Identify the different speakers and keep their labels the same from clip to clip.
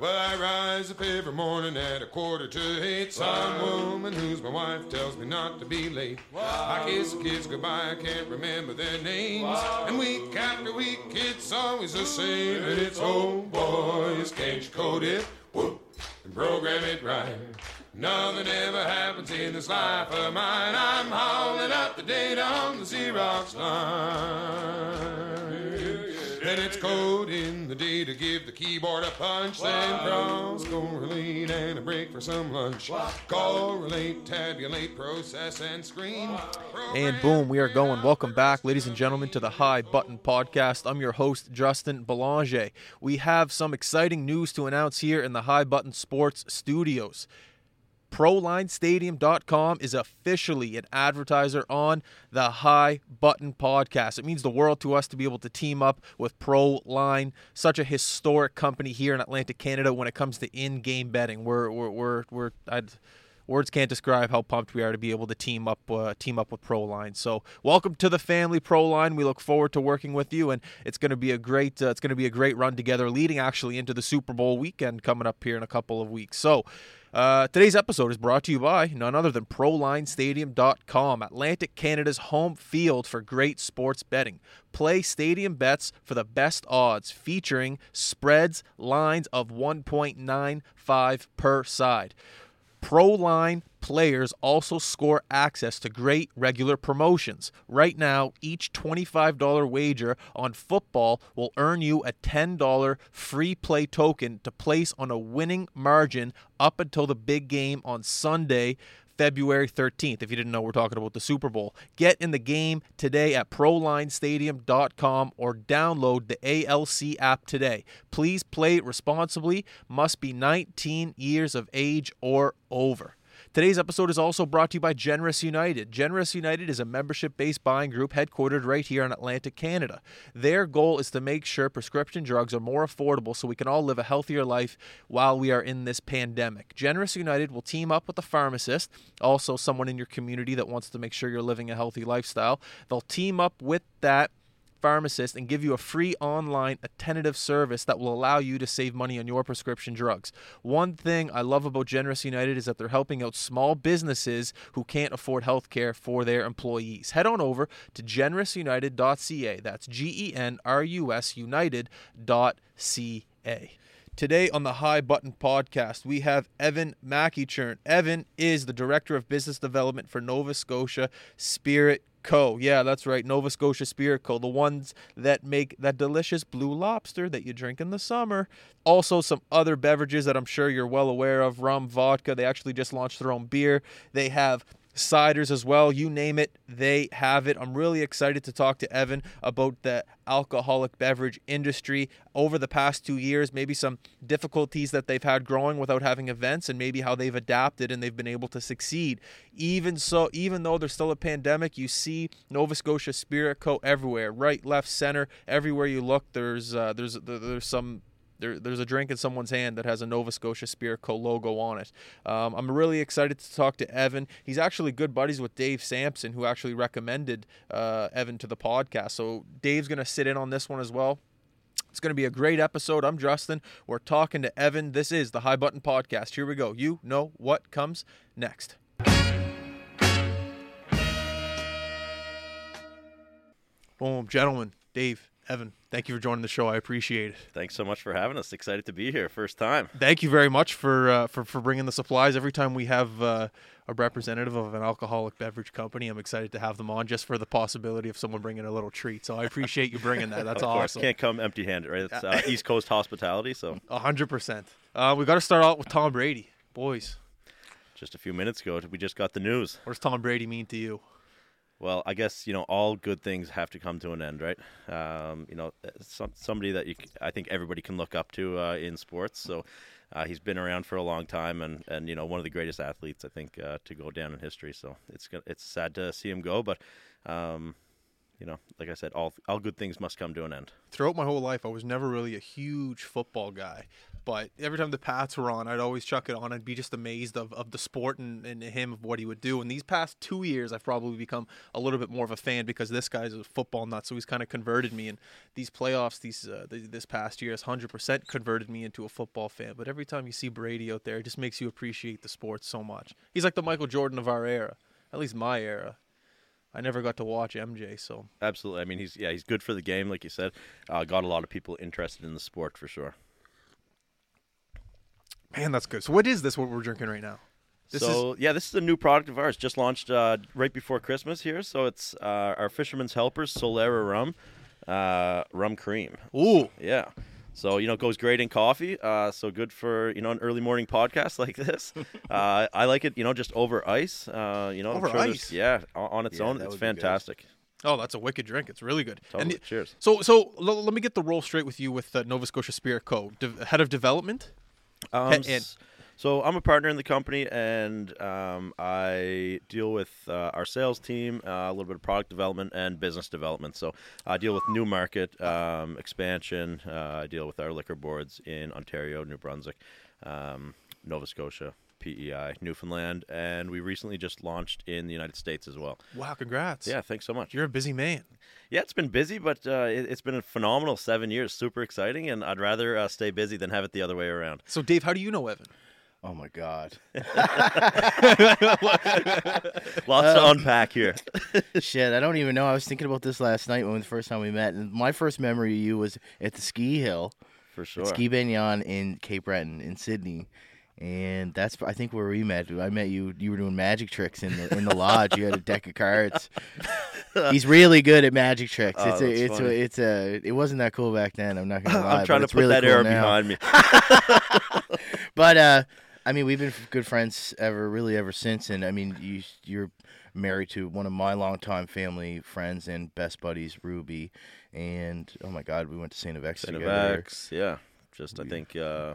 Speaker 1: Well, I rise up every morning at a quarter to eight. Some woman who's my wife tells me not to be late. I kiss the kids goodbye, I can't remember their names. And week after week, it's always the same. And it's, oh boys, can't you code it? Whoop, and program it right. Nothing ever happens in this life of mine. I'm hauling up the data on the Xerox line. And it's code in the day to give the keyboard a punch. Then cross, correlate, and a break for some lunch. Correlate, tabulate, process, and screen.
Speaker 2: And boom, we are going. Welcome back, ladies and gentlemen, to the High Button Podcast. I'm your host, Justin Belanger. We have some exciting news to announce here in the High Button Sports Studios. ProLineStadium.com is officially an advertiser on the High Button podcast. It means the world to us to be able to team up with ProLine, such a historic company here in Atlantic Canada when it comes to in-game betting. We're we're we're, we're I'd, words can't describe how pumped we are to be able to team up uh, team up with ProLine. So welcome to the family ProLine. We look forward to working with you, and it's going to be a great uh, it's going to be a great run together, leading actually into the Super Bowl weekend coming up here in a couple of weeks. So. Uh, today's episode is brought to you by none other than ProLineStadium.com, Atlantic Canada's home field for great sports betting. Play stadium bets for the best odds, featuring spreads lines of 1.95 per side. ProLine players also score access to great regular promotions. Right now, each $25 wager on football will earn you a $10 free play token to place on a winning margin up until the big game on Sunday. February 13th. If you didn't know, we're talking about the Super Bowl. Get in the game today at ProLineStadium.com or download the ALC app today. Please play responsibly, must be 19 years of age or over. Today's episode is also brought to you by Generous United. Generous United is a membership based buying group headquartered right here in Atlantic Canada. Their goal is to make sure prescription drugs are more affordable so we can all live a healthier life while we are in this pandemic. Generous United will team up with a pharmacist, also someone in your community that wants to make sure you're living a healthy lifestyle. They'll team up with that pharmacist and give you a free online attentive service that will allow you to save money on your prescription drugs. One thing I love about Generous United is that they're helping out small businesses who can't afford health care for their employees. Head on over to generousunited.ca. That's G E N R U S United.ca. Today on the High Button podcast, we have Evan MacEachern. Evan is the Director of Business Development for Nova Scotia Spirit Co. Yeah, that's right. Nova Scotia Spirit Co. The ones that make that delicious blue lobster that you drink in the summer. Also, some other beverages that I'm sure you're well aware of rum, vodka. They actually just launched their own beer. They have ciders as well. You name it, they have it. I'm really excited to talk to Evan about the alcoholic beverage industry over the past two years, maybe some difficulties that they've had growing without having events, and maybe how they've adapted and they've been able to succeed. Even so, even though there's still a pandemic, you see Nova Scotia Spirit Co. everywhere, right, left, center, everywhere you look. There's uh, there's there's some there, there's a drink in someone's hand that has a Nova Scotia Spirit Co. logo on it. Um, I'm really excited to talk to Evan. He's actually good buddies with Dave Sampson, who actually recommended uh, Evan to the podcast. So Dave's going to sit in on this one as well. It's going to be a great episode. I'm Justin. We're talking to Evan. This is the High Button Podcast. Here we go. You know what comes next. Boom, gentlemen, Dave, Evan, thank you for joining the show. I appreciate it.
Speaker 3: Thanks so much for having us. Excited to be here. First time.
Speaker 2: Thank you very much for uh, for for bringing the supplies. Every time we have uh, a representative of an alcoholic beverage company, I'm excited to have them on just for the possibility of someone bringing a little treat. So I appreciate you bringing that. That's
Speaker 3: of course,
Speaker 2: awesome.
Speaker 3: Can't come empty-handed, right? It's uh, East Coast hospitality. So
Speaker 2: A hundred percent. Uh, we got to start out with Tom Brady, boys.
Speaker 3: just a few minutes ago, we just got the news.
Speaker 2: What does Tom Brady mean to you?
Speaker 3: Well, I guess you know all good things have to come to an end, right? Um, you know, some, somebody that you, I think everybody can look up to uh, in sports. So uh, he's been around for a long time, and, and you know one of the greatest athletes I think uh, to go down in history. So it's it's sad to see him go, but um, you know, like I said, all all good things must come to an end.
Speaker 2: Throughout my whole life, I was never really a huge football guy, but every time the Pats were on, I'd always chuck it on. I'd be just amazed of, of the sport and, and him of what he would do. And these past two years, I've probably become a little bit more of a fan because this guy's a football nut, so he's kind of converted me. And these playoffs, these uh, th- this past year, has hundred percent converted me into a football fan. But every time you see Brady out there, it just makes you appreciate the sport so much. He's like the Michael Jordan of our era, at least my era. I never got to watch MJ, so
Speaker 3: Absolutely. I mean, he's yeah, he's good for the game, like you said. Uh, got a lot of people interested in the sport for sure.
Speaker 2: Man, that's good. So what is this? What we're drinking right now? This
Speaker 3: so yeah, this is a new product of ours, just launched uh, right before Christmas here. So it's uh, our Fisherman's Helpers Solera rum, uh, rum cream.
Speaker 2: Ooh,
Speaker 3: Yeah. So you know, it goes great in coffee. Uh, so good for you know an early morning podcast like this. uh, I like it, you know, just over ice. Uh, you know,
Speaker 2: Over
Speaker 3: sure
Speaker 2: ice?
Speaker 3: Yeah, on, on its
Speaker 4: Yeah,
Speaker 3: own, it's
Speaker 4: would be good.
Speaker 3: fantastic.
Speaker 2: oh, that's a wicked drink. It's really good.
Speaker 3: Totally.
Speaker 2: And
Speaker 3: Cheers.
Speaker 2: so, so l- let me get the roll straight with you with uh, Nova Scotia Spirit Co. De- head of development.
Speaker 3: Um,
Speaker 2: and-
Speaker 3: so I'm a partner in the company, and um, I deal with uh, our sales team, uh, a little bit of product development and business development. So I deal with new market um, expansion. Uh, I deal with our liquor boards in Ontario, New Brunswick, um, Nova Scotia, PEI, Newfoundland, and we recently just launched in the United States as well.
Speaker 2: Wow, congrats.
Speaker 3: Yeah, thanks so much.
Speaker 2: You're a busy man.
Speaker 3: Yeah, it's been busy, but uh, it, it's been a phenomenal seven years. Super exciting, and I'd rather uh, stay busy than have it the other way around.
Speaker 2: So, Dave, how do you know Evan?
Speaker 4: Oh my god.
Speaker 3: Lots to unpack here.
Speaker 4: Shit, I don't even know. I was thinking about this last night when the first time we met, and my first memory of you was at the ski hill,
Speaker 3: For sure.
Speaker 4: at Ski Ben Eoin in Cape Breton in Sydney. And that's I think where we met. I met you. You were doing magic tricks in the in the lodge. You had a deck of cards. He's really good at magic tricks.
Speaker 3: Oh,
Speaker 4: it's a, it's a, it's a. It wasn't that cool back then. I'm not gonna lie.
Speaker 3: I'm trying to put
Speaker 4: really
Speaker 3: that
Speaker 4: cool
Speaker 3: era
Speaker 4: now.
Speaker 3: behind me.
Speaker 4: But uh, I mean, we've been good friends ever, really ever since. And I mean, you you're married to one of my longtime family friends and best buddies, Ruby. And oh my God, we went to Saint FX
Speaker 3: Saint
Speaker 4: together.
Speaker 3: Yeah. Just I think uh,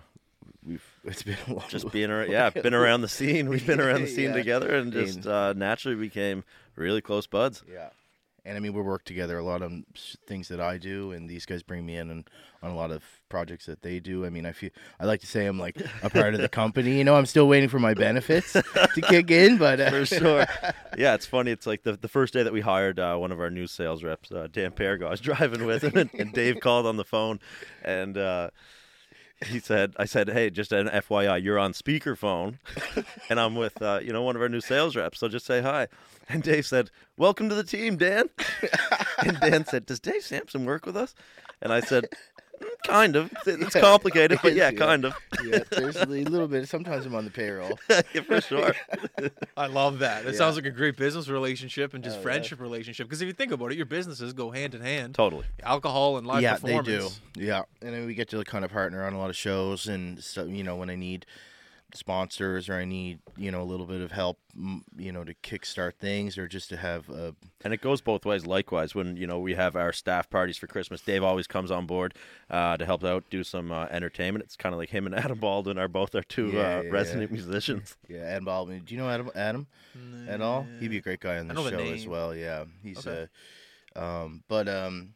Speaker 4: We've it's been a long,
Speaker 3: just being around, yeah, been around the scene. We've been around the scene
Speaker 4: Yeah.
Speaker 3: together, and just
Speaker 4: And-
Speaker 3: uh, naturally became really close buds.
Speaker 4: yeah. And I mean, we work together a lot on things that I do, and these guys bring me in on, on a lot of projects that they do. I mean, I feel I like to say I'm like a part of the company. You know, I'm still waiting for my benefits to kick in, but uh,
Speaker 3: For sure. yeah, it's funny. It's like the, the first day that we hired uh, one of our new sales reps, uh, Dan Parago. I was driving with him, and, and Dave called on the phone, and uh, he said, "I said, hey, just an FYI, you're on speakerphone, and I'm with uh, you know one of our new sales reps. So just say hi." And Dave said, "Welcome to the team, Dan." and Dan said, "Does Dave Sampson work with us?" And I said. "Mm, Kind of. It's complicated, but yeah,
Speaker 4: Yeah.
Speaker 3: kind of.
Speaker 4: yeah, there's a little bit. Sometimes I'm on the payroll.
Speaker 3: yeah, for sure.
Speaker 2: I love that. It
Speaker 4: Yeah.
Speaker 2: sounds like a great business relationship and just
Speaker 4: Oh, yeah.
Speaker 2: friendship relationship. Because if you think about it, your businesses go hand in hand.
Speaker 3: Totally.
Speaker 2: Alcohol and live
Speaker 4: yeah, they do. Yeah, and then we get to kind of partner on a lot of shows and stuff. You know, when I need sponsors or I need you know a little bit of help, you know, to kickstart things or just to have a
Speaker 3: And it goes both ways. Likewise, when you know we have our staff parties for Christmas, Dave always comes on board uh, to help out, do some uh, entertainment. It's kind of like him and Adam Baldwin are both our two
Speaker 4: Yeah,
Speaker 3: uh,
Speaker 4: yeah,
Speaker 3: resident musicians.
Speaker 4: yeah. Adam Baldwin. Do you know Adam? Adam at all? He'd be a great guy on the show
Speaker 2: the
Speaker 4: as well. Yeah, he's
Speaker 2: Okay.
Speaker 4: uh, um, but um,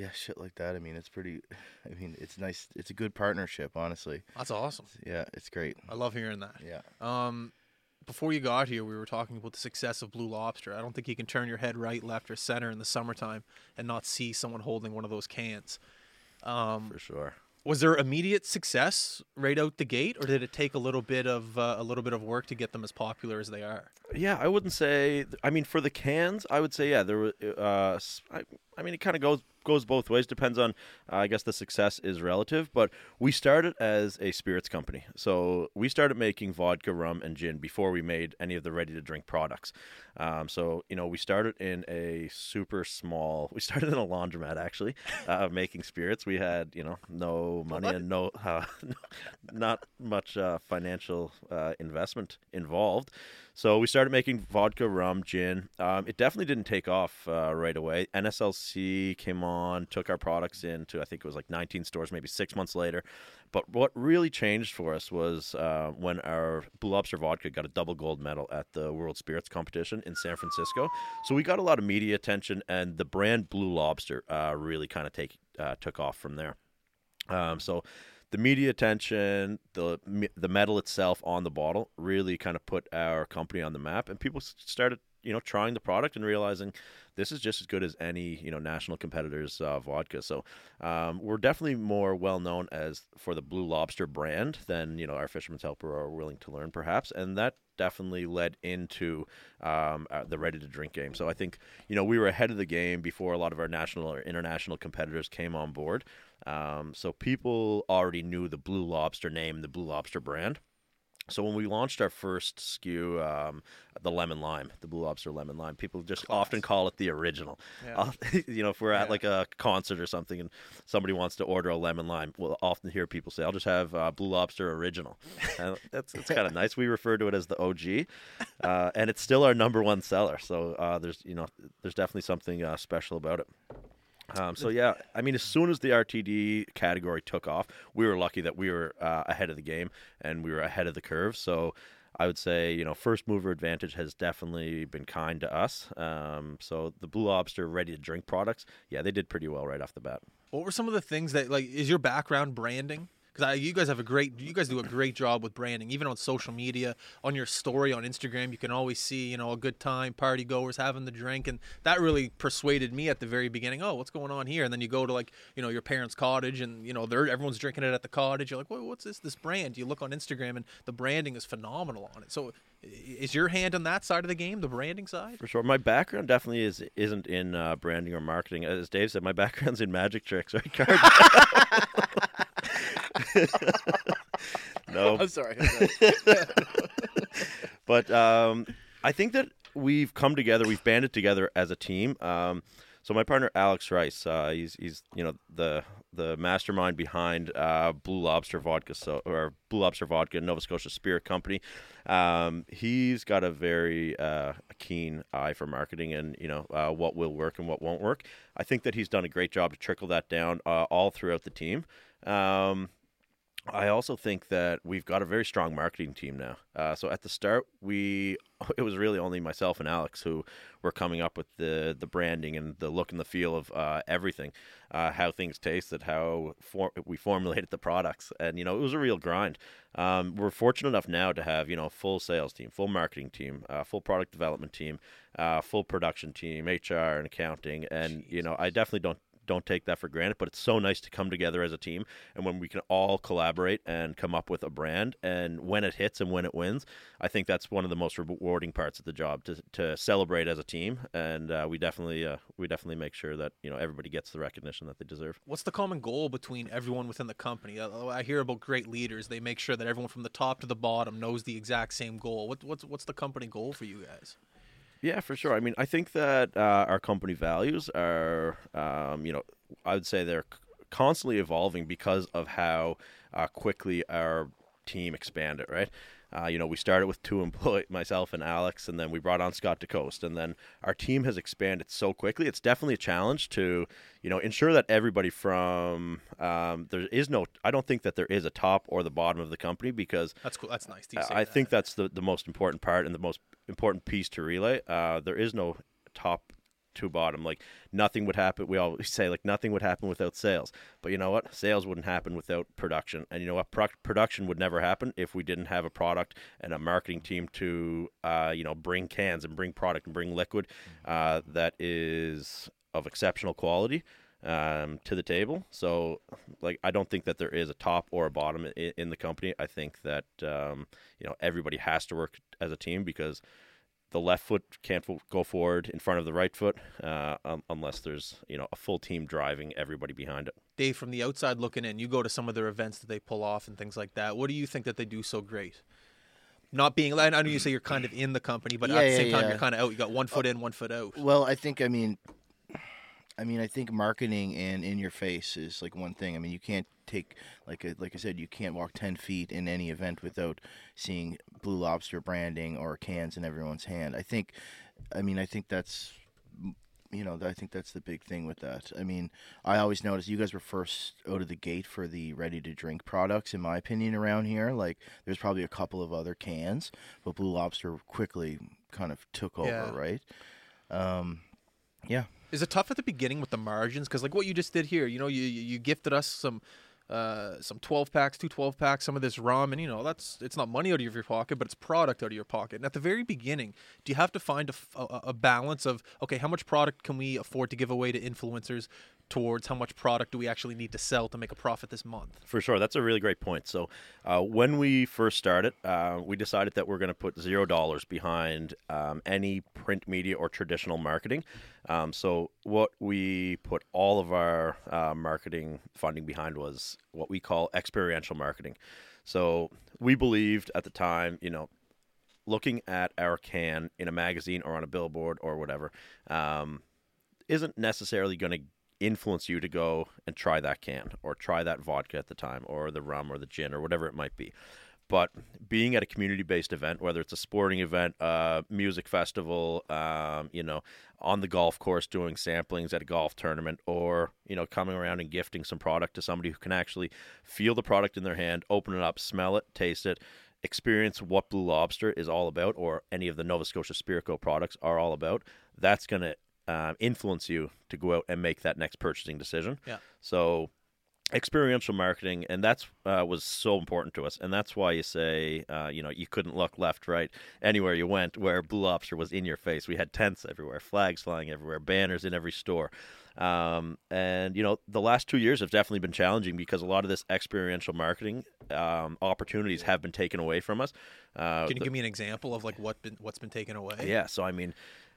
Speaker 4: yeah, shit like that. I mean, it's pretty. I mean, it's nice. It's a good partnership, honestly.
Speaker 2: That's awesome.
Speaker 4: Yeah, it's great.
Speaker 2: I love hearing that.
Speaker 4: Yeah.
Speaker 2: Um, before you got here, we were talking about the success of Blue Lobster. I don't think you can turn your head right, left, or center in the summertime and not see someone holding one of those cans. Um,
Speaker 3: For sure.
Speaker 2: was there immediate success right out the gate, or did it take a little bit of uh, a little bit of work to get them as popular as they are?
Speaker 3: Yeah, I wouldn't say. I mean, for the cans, I would say yeah. There were. Uh, s- I, I mean, it kind of goes goes both ways. Depends on. Uh, I guess the success is relative. But we started as a spirits company, so we started making vodka, rum, and gin before we made any of the ready to drink products. Um, so you know, we started in a super small. We started in a laundromat actually, uh, making spirits. We had you know no money and no, uh, not much uh, financial uh, investment involved. So we started making vodka, rum, gin. Um, it definitely didn't take off uh, right away. NSLC came on, took our products into I think it was like 19 stores, maybe six months later. But what really changed for us was uh, when our Blue Lobster vodka got a double gold medal at the World Spirits Competition in San Francisco. So we got a lot of media attention, and the brand Blue Lobster uh, really kind of take uh, took off from there. Um, so the media attention, the the medal itself on the bottle really kind of put our company on the map, and people started you know trying the product and realizing this is just as good as any you know national competitors uh, vodka. So um, we're definitely more well known as for the Blue Lobster brand than you know our Fisherman's Helper are willing to learn perhaps, and that definitely led into um, uh, the ready to drink game. So I think you know we were ahead of the game before a lot of our national or international competitors came on board. Um, so people already knew the Blue Lobster name, the Blue Lobster brand. So when we launched our first SKU, um, the lemon lime, the Blue Lobster lemon lime, people just often call it the original.
Speaker 2: Yeah.
Speaker 3: Uh, you know, if we're at
Speaker 2: Yeah.
Speaker 3: like a concert or something and somebody wants to order a lemon lime, we'll often hear people say, "I'll just have uh, Blue Lobster original." And that's that's kind of nice. We refer to it as the OG, uh, and it's still our number one seller. So uh, there's you know there's definitely something uh, special about it. Um, so yeah, I mean, as soon as the RTD category took off, we were lucky that we were uh, ahead of the game and we were ahead of the curve. So I would say, you know, first mover advantage has definitely been kind to us. Um, so the Blue Lobster ready to drink products, yeah, they did pretty well right off the bat.
Speaker 2: What were some of the things that like is your background branding? Because you guys have a great, you guys do a great job with branding, even on social media, on your story on Instagram. You can always see, you know, a good time, party goers having the drink, and that really persuaded me at the very beginning. Oh, what's going on here? And then you go to like, you know, your parents' cottage, and you know, they're everyone's drinking it at the cottage. You're like, well, what's this? This brand? You look on Instagram, and the branding is phenomenal on it. So, is your hand on that side of the game, the branding side?
Speaker 3: For sure, my background definitely is isn't in uh, branding or marketing. As Dave said, my background's in magic tricks, right? Card. no,
Speaker 4: I'm sorry. I'm sorry.
Speaker 3: but um, I think that we've come together, we've banded together as a team. Um, so my partner Alex Rice, uh, he's he's you know the the mastermind behind uh, Blue Lobster Vodka, so or Blue Lobster Vodka, Nova Scotia Spirit Company. Um, he's got a very uh, keen eye for marketing and you know uh, what will work and what won't work. I think that he's done a great job to trickle that down uh, all throughout the team. Um, I also think that we've got a very strong marketing team now. Uh, so at the start, we it was really only myself and Alex who were coming up with the the branding and the look and the feel of uh, everything, uh, how things tasted, how for, we formulated the products, and you know it was a real grind. Um, we're fortunate enough now to have you know full sales team, full marketing team, uh, full product development team, uh, full production team, HR and accounting, and you know I definitely don't don't take that for granted but it's so nice to come together as a team and when we can all collaborate and come up with a brand and when it hits and when it wins i think that's one of the most rewarding parts of the job to, to celebrate as a team and uh, we definitely uh, we definitely make sure that you know everybody gets the recognition that they deserve
Speaker 2: What's the common goal between everyone within the company? I hear about great leaders; they make sure that everyone from the top to the bottom knows the exact same goal. What, what's what's the company goal for you guys?
Speaker 3: Yeah, for sure. I mean, I think that uh, our company values are, um, you know, I would say they're constantly evolving because of how uh, quickly our team expanded, right? Uh, you know, we started with two employees, myself and Alex, and then we brought on Scott DeCoste, and then our team has expanded so quickly. It's definitely a challenge to, you know, ensure that everybody from um, there is no. I don't think that there is a top or the bottom of the company because
Speaker 2: That's cool. That's nice. To say
Speaker 3: I I
Speaker 2: that.
Speaker 3: think that's the, the most important part and the most important piece to relay. Uh, there is no top to bottom. Like nothing would happen. We always say like nothing would happen without sales. But you know what? Sales wouldn't happen without production. And you know what? Pro- production would never happen if we didn't have a product and a marketing team to uh, you know bring cans and bring product and bring liquid uh, that is of exceptional quality um, to the table. So, like, I don't think that there is a top or a bottom in, in the company. I think that um, you know everybody has to work as a team because the left foot can't go forward in front of the right foot uh, un- unless there's you know a full team driving everybody behind it.
Speaker 2: Dave, from the outside looking in, you go to some of their events that they pull off and things like that. What do you think that they do so great? Not being, I know you say you're kind of in the company, but
Speaker 4: Yeah,
Speaker 2: at the
Speaker 4: yeah,
Speaker 2: same time
Speaker 4: yeah.
Speaker 2: you're kind of out. You got one foot in, one foot out.
Speaker 4: Well, I think I mean, I mean, I think marketing and in your face is like one thing. I mean, you can't take like I- like I said, you can't walk ten feet in any event without seeing Blue Lobster branding or cans in everyone's hand. I think, I mean, I think that's. You know, I think that's the big thing with that. I mean, I always noticed you guys were first out of the gate for the ready to drink products, in my opinion, around here. Like, there's probably a couple of other cans, but Blue Lobster quickly kind of took over,
Speaker 2: Yeah.
Speaker 4: right? Um, yeah.
Speaker 2: Is it tough at the beginning with the margins? Because like what you just did here, you know, you you gifted us some uh, some 12 packs, two 12 packs, some of this rum, and you know that's it's not money out of your pocket, but it's product out of your pocket. And at the very beginning, do you have to find a balance of okay, how much product can we afford to give away to influencers? Towards how much product do we actually need to sell to make a profit this month?
Speaker 3: For sure, that's a really great point. So, uh, when we first started, uh, we decided that we're going to put zero dollars behind um, any print media or traditional marketing. Um, so, what we put all of our uh, marketing funding behind was what we call experiential marketing. So, we believed at the time, you know, looking at our can in a magazine or on a billboard or whatever um, isn't necessarily going to influence you to go and try that can or try that vodka at the time or the rum or the gin or whatever it might be. But being at a community based event, whether it's a sporting event, a music festival, um, you know, on the golf course doing samplings at a golf tournament, or, you know, coming around and gifting some product to somebody who can actually feel the product in their hand, open it up, smell it, taste it, experience what Blue Lobster is all about, or any of the Nova Scotia Spirit Co products are all about, that's going to uh, influence you to go out and make that next purchasing decision.
Speaker 2: Yeah.
Speaker 3: So experiential marketing and that's uh, was so important to us and that's why you say uh, you know you couldn't look left right anywhere you went where blue lobster was in your face we had tents everywhere flags flying everywhere banners in every store um, and you know the last two years have definitely been challenging because a lot of this experiential marketing um, opportunities have been taken away from us uh,
Speaker 2: Can you give me an example of like what been what's been taken away?
Speaker 3: yeah, so I mean,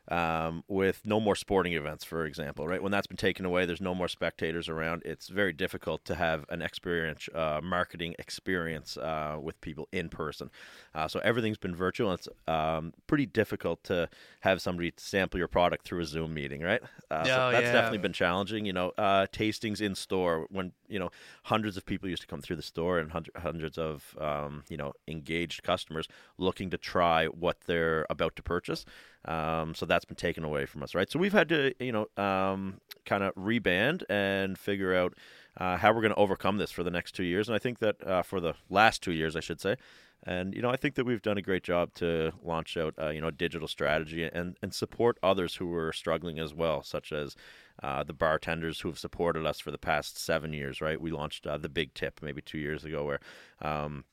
Speaker 3: um, with no more sporting events, for example, right? When that's been taken away, there's no more spectators around. It's very difficult to have an experience, uh, marketing experience uh, with people in person. Uh, so everything's been virtual. And it's um, pretty difficult to have somebody sample your product through a Zoom meeting, right? Uh, so
Speaker 2: Oh,
Speaker 3: that's
Speaker 2: yeah.
Speaker 3: definitely been challenging. You know, uh, tastings in store when you know hundreds of people used to come through the store and hundred, hundreds of um, you know engaged customers looking to try what they're about to purchase. Um, so that's been taken away from us, right? So we've had to you know um, kind of reband and figure out uh, how we're going to overcome this for the next two years. And I think that uh, for the last two years, I should say. And you know, I think that we've done a great job to launch out, uh, you know, a digital strategy and and support others who are struggling as well, such as uh, the bartenders who have supported us for the past seven years. Right, we launched uh, the Big Tip maybe two years ago, where um,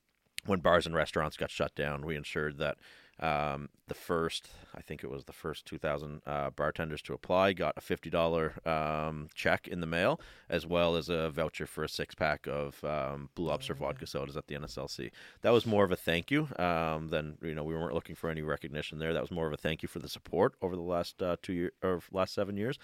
Speaker 3: when bars and restaurants got shut down, we ensured that um, the first, I think it was the first 2,000 uh, bartenders to apply got a $50 um, check in the mail, as well as a voucher for a six pack of um, Blue Lobster vodka sodas at the NSLC. That was more of a thank you um, than, you know, we weren't looking for any recognition there. That was more of a thank you for the support over the last uh, two years or last seven years.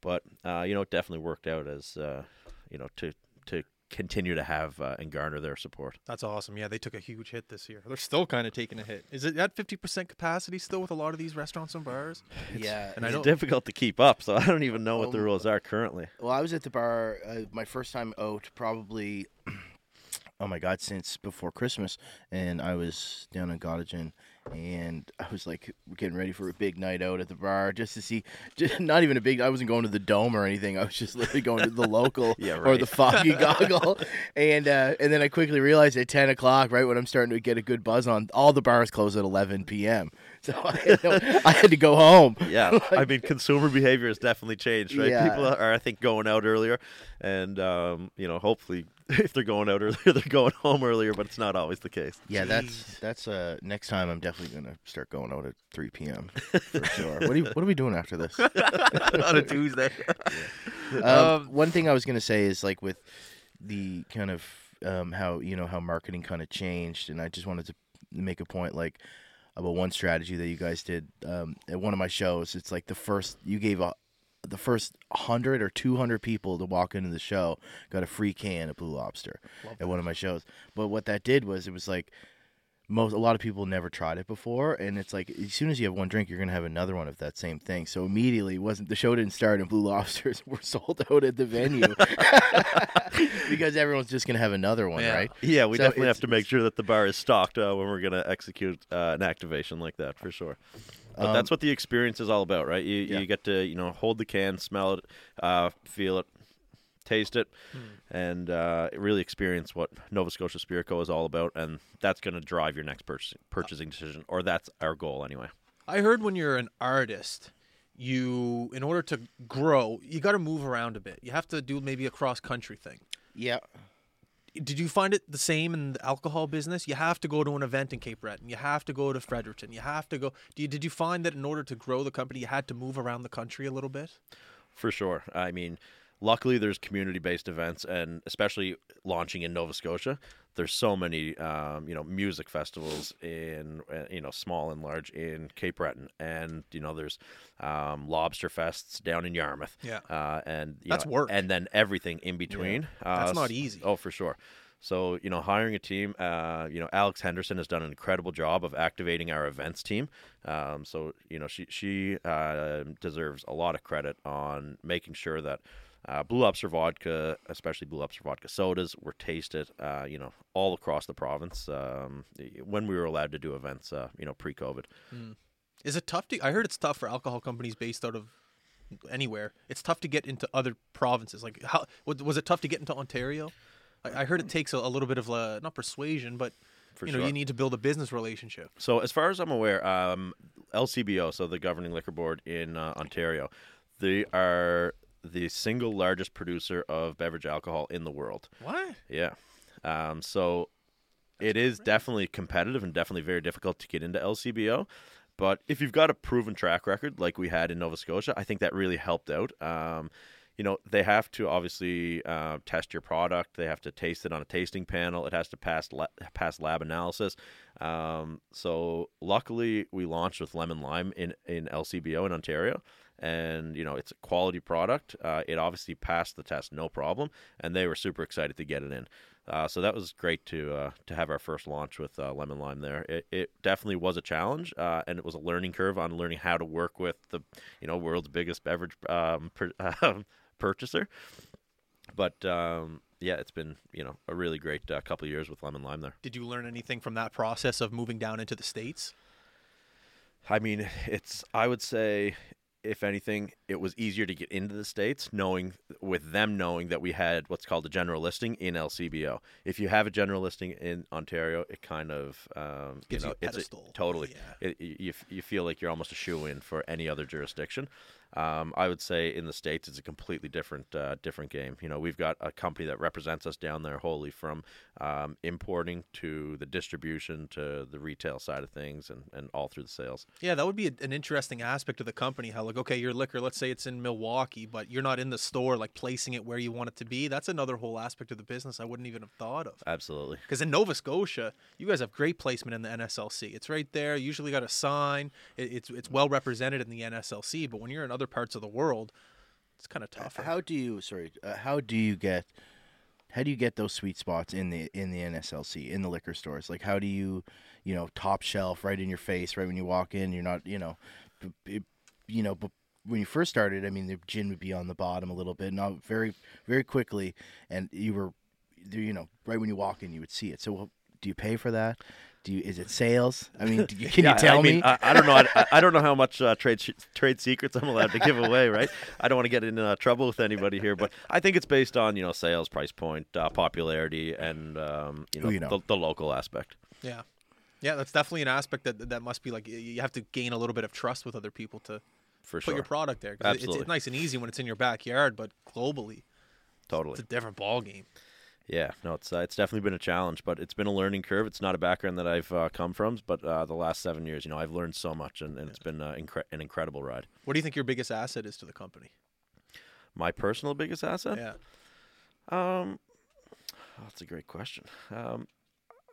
Speaker 3: But, uh, you know, it definitely worked out as, uh, you know, to, to continue to have uh, and garner their support.
Speaker 2: That's awesome. Yeah, they took a huge hit this year. They're still kind of taking a hit. Is it at 50% capacity still with a lot of these restaurants and bars?
Speaker 4: yeah,
Speaker 2: and
Speaker 3: It's
Speaker 2: don't-
Speaker 3: difficult to keep up, so I don't even know what the
Speaker 4: Um,
Speaker 3: rules are currently.
Speaker 4: Well, I was at the bar uh, my first time out, probably. Oh my God! Since before Christmas, and I was down in Gottingen, and I was like getting ready for a big night out at the bar, just to see, just not even a big. I wasn't going to the dome or anything. I was just literally going to the local
Speaker 3: Yeah,
Speaker 4: or the Foggy Goggle, and uh, and then I quickly realized at ten o'clock, right when I'm starting to get a good buzz on, all the bars close at eleven p.m. So I had to, I had to go home.
Speaker 3: Yeah, I mean, consumer behavior has definitely changed, right?
Speaker 4: Yeah.
Speaker 3: People are, I think, going out earlier, and um, you know, hopefully, if they're going out earlier, they're going home earlier. But it's not always the case.
Speaker 4: Yeah, that's that's uh next time I'm definitely gonna start going out at three p.m. for sure. What are you, what are we doing after this?
Speaker 2: on a Tuesday.
Speaker 4: Um,
Speaker 2: Um,
Speaker 4: one thing I was gonna say is like with the kind of um, how you know how marketing kind of changed, and I just wanted to make a point like about one strategy that you guys did um, at one of my shows. It's like the first you gave a the first hundred or two hundred people to walk into the show got a free can of Blue Lobster at one of my shows. But what that did was it was like most a lot of people never tried it before and it's like as soon as you have one drink you're gonna have another one of that same thing so immediately wasn't the show didn't start and blue lobsters were sold out at the venue because everyone's just gonna have another one
Speaker 2: Yeah.
Speaker 4: right
Speaker 3: Yeah, we
Speaker 4: So
Speaker 3: definitely have to make sure that the bar is stocked uh, when we're going to execute uh, an activation like that for sure. But
Speaker 4: Um,
Speaker 3: that's what the experience is all about, right? You
Speaker 4: Yeah.
Speaker 3: you get to you know hold the can, smell it, uh, feel it, taste it,
Speaker 2: Hmm.
Speaker 3: and uh, really experience what Nova Scotia Spirit Co is all about, and that's going to drive your next purchasing purchasing decision, or that's our goal anyway.
Speaker 2: I heard when you're an artist, you in order to grow, you got to move around a bit. You have to do maybe a cross country thing.
Speaker 4: yeah
Speaker 2: did you find it the same in the alcohol business? You have to go to an event in Cape Breton. You have to go to Fredericton. You have to go. You, did you find that in order to grow the company, you had to move around the country a little bit?
Speaker 3: For sure. I mean, luckily there's community-based events, and especially launching in Nova Scotia, there's so many, um, you know, music festivals in, uh, you know, small and large in Cape Breton, and you know, there's um, lobster fests down in Yarmouth.
Speaker 2: Yeah.
Speaker 3: Uh, and
Speaker 2: That's
Speaker 3: know,
Speaker 2: work.
Speaker 3: and then everything in between. Uh,
Speaker 2: That's not easy.
Speaker 3: Oh, for sure. So you know, hiring a team. Uh, you know, Alex Henderson has done an incredible job of activating our events team. Um, so you know, she she uh, deserves a lot of credit on making sure that uh, Blue Lobster vodka, especially Blue Lobster vodka sodas, were tasted. Uh, you know, all across the province um, when we were allowed to do events. Uh, you know, pre-COVID.
Speaker 2: Is it tough to? I heard it's tough for alcohol companies based out of anywhere. It's tough to get into other provinces. Like how was, was it tough to get into Ontario? I, I heard it takes a, a little bit of uh, not persuasion, but
Speaker 3: For
Speaker 2: you know
Speaker 3: sure.
Speaker 2: you need to build a business relationship.
Speaker 3: So, as far as I'm aware, um, LCBO, so the governing liquor board in uh, Ontario, they are the single largest producer of beverage alcohol in the world.
Speaker 2: What?
Speaker 3: Yeah. Um, so it is definitely competitive and definitely very difficult to get into LCBO. But if you've got a proven track record like we had in Nova Scotia, I think that really helped out. Um, you know, they have to obviously uh, test your product. They have to taste it on a tasting panel. It has to pass la- pass lab analysis. Um, so luckily, we launched with lemon lime in in LCBO in Ontario, and you know it's a quality product. Uh, it obviously passed the test, no problem, and they were super excited to get it in. Uh, so that was great to uh, to have our first launch with uh, lemon lime there. It, it definitely was a challenge, uh, and it was a learning curve on learning how to work with the you know world's biggest beverage um, per, purchaser. But um, yeah, it's been you know a really great uh, couple of years with lemon lime there.
Speaker 2: Did you learn anything from that process of moving down into the states?
Speaker 3: I mean, it's I would say if anything, it was easier to get into the states knowing with them knowing that we had what's called a general listing in LCBO. If you have a general listing in Ontario, it kind of um,
Speaker 2: Gives you
Speaker 3: you know
Speaker 2: a
Speaker 3: it's
Speaker 2: pedestal.
Speaker 3: totally
Speaker 2: Yeah.
Speaker 3: it, you you feel like you're almost a shoe in for any other jurisdiction. Um, I would say in the states it's a completely different uh, different game. You know, we've got a company that represents us down there wholly from um, importing to the distribution to the retail side of things and, and all through the sales.
Speaker 2: Yeah, that would be a, an interesting aspect of the company. How like, okay, your liquor, let's say it's in Milwaukee, but you're not in the store, like placing it where you want it to be. That's another whole aspect of the business I wouldn't even have thought of.
Speaker 3: Absolutely.
Speaker 2: Because in Nova Scotia, you guys have great placement in the NSLC. It's right there. You usually got a sign. It, it's it's well represented in the NSLC. But when you're in other parts of the world, it's kind of tougher.
Speaker 4: How do you sorry? Uh, how do you get? How do you get those sweet spots in the in the NSLC in the liquor stores? Like how do you, you know, top shelf right in your face right when you walk in? You're not, you know, b- b- you know, but when you first started, I mean, the gin would be on the bottom a little bit, not very very quickly, and you were, you know, right when you walk in, you would see it. So well, do you pay for that? Do you, is it sales? I mean, do you, can
Speaker 3: Yeah,
Speaker 4: you tell
Speaker 3: I mean,
Speaker 4: me?
Speaker 3: I, I don't know. I, I don't know how much uh, trade sh- trade secrets I'm allowed to give away, right? I don't want to get in uh, trouble with anybody here, but I think it's based on you know sales, price point, uh, popularity, and um, you know,
Speaker 4: Who you know.
Speaker 3: The, the local aspect.
Speaker 2: yeah, yeah, that's definitely an aspect that that must be like you have to gain a little bit of trust with other people to
Speaker 3: For
Speaker 2: put
Speaker 3: sure,
Speaker 2: your product there. it's, it's nice and easy when it's in your backyard, but globally,
Speaker 3: totally.
Speaker 2: it's a different ball game.
Speaker 3: Yeah, no, it's uh, it's definitely been a challenge, but it's been a learning curve. It's not a background that I've uh, come from, but uh, the last seven years, you know, I've learned so much, and, and it's been uh, incre- an incredible ride.
Speaker 2: What do you think your biggest asset is to the company?
Speaker 3: My personal biggest asset?
Speaker 2: Yeah.
Speaker 3: Um, oh, that's a great question. Um,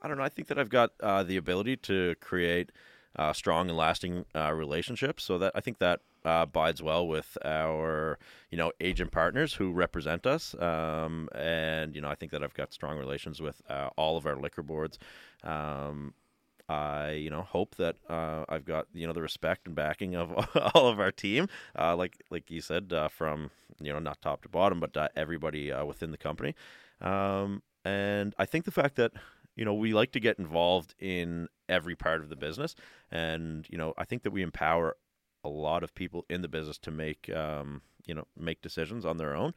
Speaker 3: I don't know. I think that I've got uh, the ability to create uh, strong and lasting uh, relationships. So that I think that uh, bides well with our, you know, agent partners who represent us. Um, and you know, I think that I've got strong relations with uh, all of our liquor boards. Um, I, you know, hope that uh, I've got you know the respect and backing of all of our team, uh, like like you said, uh, from you know not top to bottom, but uh, everybody uh, within the company. Um, and I think the fact that you know we like to get involved in every part of the business, and you know I think that we empower a lot of people in the business to make um, you know make decisions on their own.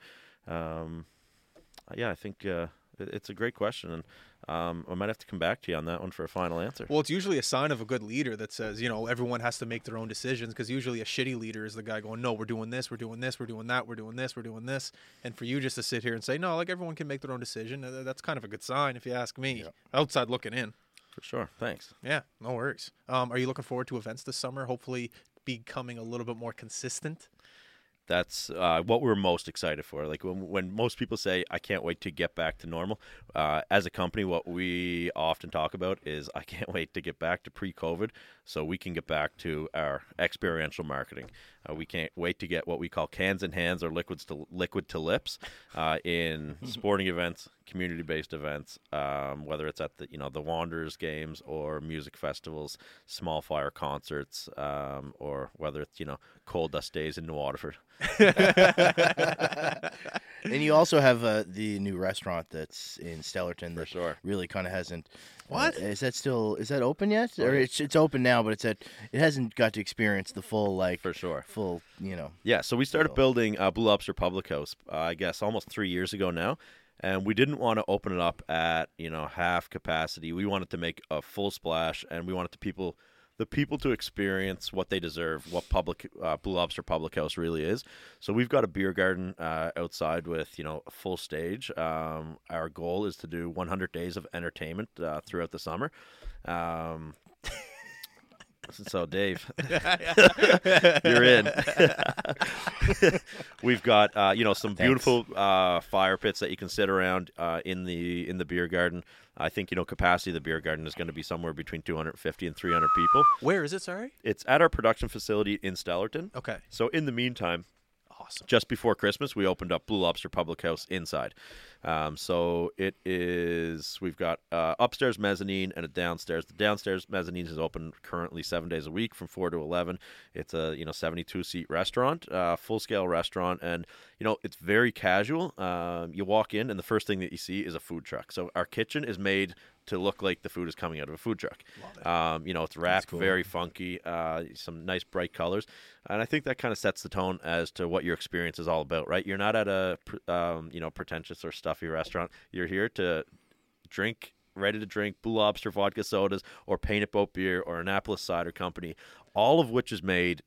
Speaker 3: Um, yeah, I think uh, it's a great question, and um, I might have to come back to you on that one for a final answer.
Speaker 2: Well, it's usually a sign of a good leader that says, you know, everyone has to make their own decisions because usually a shitty leader is the guy going, no, we're doing this, we're doing this, we're doing that, we're doing this, we're doing this. And for you just to sit here and say, no, like everyone can make their own decision, uh, that's kind of a good sign if you ask me. Outside looking in.
Speaker 3: For sure. Thanks.
Speaker 2: Yeah, no worries. Um, are you looking forward to events this summer? Hopefully becoming a little bit more consistent.
Speaker 3: That's uh, what we're most excited for. Like when, when most people say, "I can't wait to get back to normal," uh, as a company, what we often talk about is, "I can't wait to get back to pre-COVID, so we can get back to our experiential marketing." Uh, we can't wait to get what we call cans in hands or liquids to liquid to lips uh, in sporting events, community-based events, um, whether it's at the you know the Wanderers games or music festivals, small fire concerts, um, or whether it's you know Coal Dust Days in New Waterford.
Speaker 4: And you also have uh, the new restaurant that's in Stellarton that
Speaker 3: sure.
Speaker 4: really kind of hasn't.
Speaker 2: What?
Speaker 4: uh, that still? Is that open yet? Or it's it's open now, but it's at it hasn't got to experience the full like
Speaker 3: For sure.
Speaker 4: full you know.
Speaker 3: Yeah, so we started building uh, Blue Lobster Public House, uh, I guess, almost three years ago now, and we didn't want to open it up at you know half capacity. We wanted to make a full splash, and we wanted the people, the people to experience what they deserve, what public uh, Blue Lobster Public House really is. So we've got a beer garden uh, outside with you know a full stage. Um, our goal is to do 100 days of entertainment uh, throughout the summer. Um, so Dave, you're in. We've got uh, you know some beautiful uh, fire pits that you can sit around uh, in the in the beer garden. I think you know capacity of the beer garden is going to be somewhere between 250 and 300 people.
Speaker 2: Where is it? Sorry.
Speaker 3: It's at our production facility in Stellarton.
Speaker 2: Okay.
Speaker 3: So in the meantime,
Speaker 2: Awesome.
Speaker 3: just before Christmas, we opened up Blue Lobster Public House inside. Um, so it is, we've got uh, upstairs mezzanine and a downstairs. The downstairs mezzanine is open currently seven days a week from four to eleven. It's a you know seventy two seat restaurant, uh, full scale restaurant, and you know it's very casual. Um, you walk in and the first thing that you see is a food truck. So our kitchen is made to look like the food is coming out of a food truck. Um, you know, it's wrapped very funky, uh, some nice bright colors, and I think that kind of sets the tone as to what your experience is all about. Right? You're not at a um, you know pretentious or stuffy restaurant. You're here to drink. Ready to drink Blue Lobster vodka sodas or Painted Boat beer or Annapolis Cider Company, all of which is made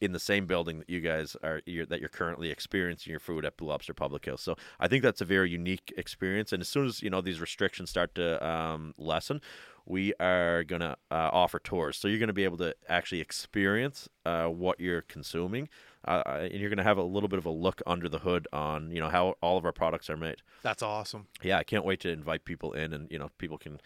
Speaker 3: in the same building that you guys are you're, that you're currently experiencing your food at Blue Lobster Public House. So I think that's a very unique experience. And as soon as you know these restrictions start to um, lessen, we are gonna uh, offer tours. So you're gonna be able to actually experience uh, what you're consuming, uh, and you're gonna have a little bit of a look under the hood on you know how all of our products are made.
Speaker 2: That's awesome.
Speaker 3: Yeah, I can't wait to invite people in, and you know people can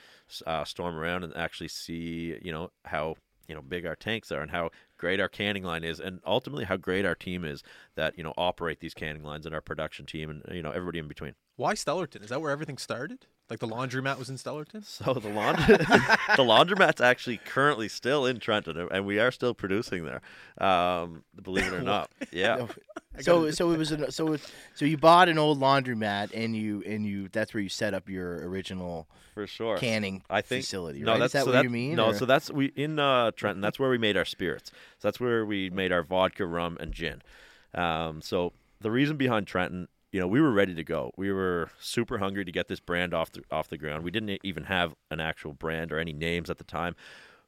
Speaker 3: uh, storm around and actually see you know how you know big our tanks are and how great our canning line is, and ultimately how great our team is that you know operate these canning lines and our production team and you know everybody in between.
Speaker 2: Why Stellarton? Is that where everything started? Like the laundromat was in Stellarton?
Speaker 3: So the laundry, the laundromat's actually currently still in Trenton, and we are still producing there. Um, believe it or not, yeah.
Speaker 4: So so it was an, so it, so you bought an old laundromat and you and you that's where you set up your original
Speaker 3: for sure.
Speaker 4: canning
Speaker 3: I think
Speaker 4: facility.
Speaker 3: No,
Speaker 4: right?
Speaker 3: that's
Speaker 4: Is that
Speaker 3: so
Speaker 4: what
Speaker 3: that-
Speaker 4: you mean?
Speaker 3: No,
Speaker 4: or-
Speaker 3: so that's we in uh, Trenton. That's where we made our spirits. So that's where we made our vodka, rum, and gin. Um, so the reason behind Trenton, you know, we were ready to go. We were super hungry to get this brand off the off the ground. We didn't even have an actual brand or any names at the time,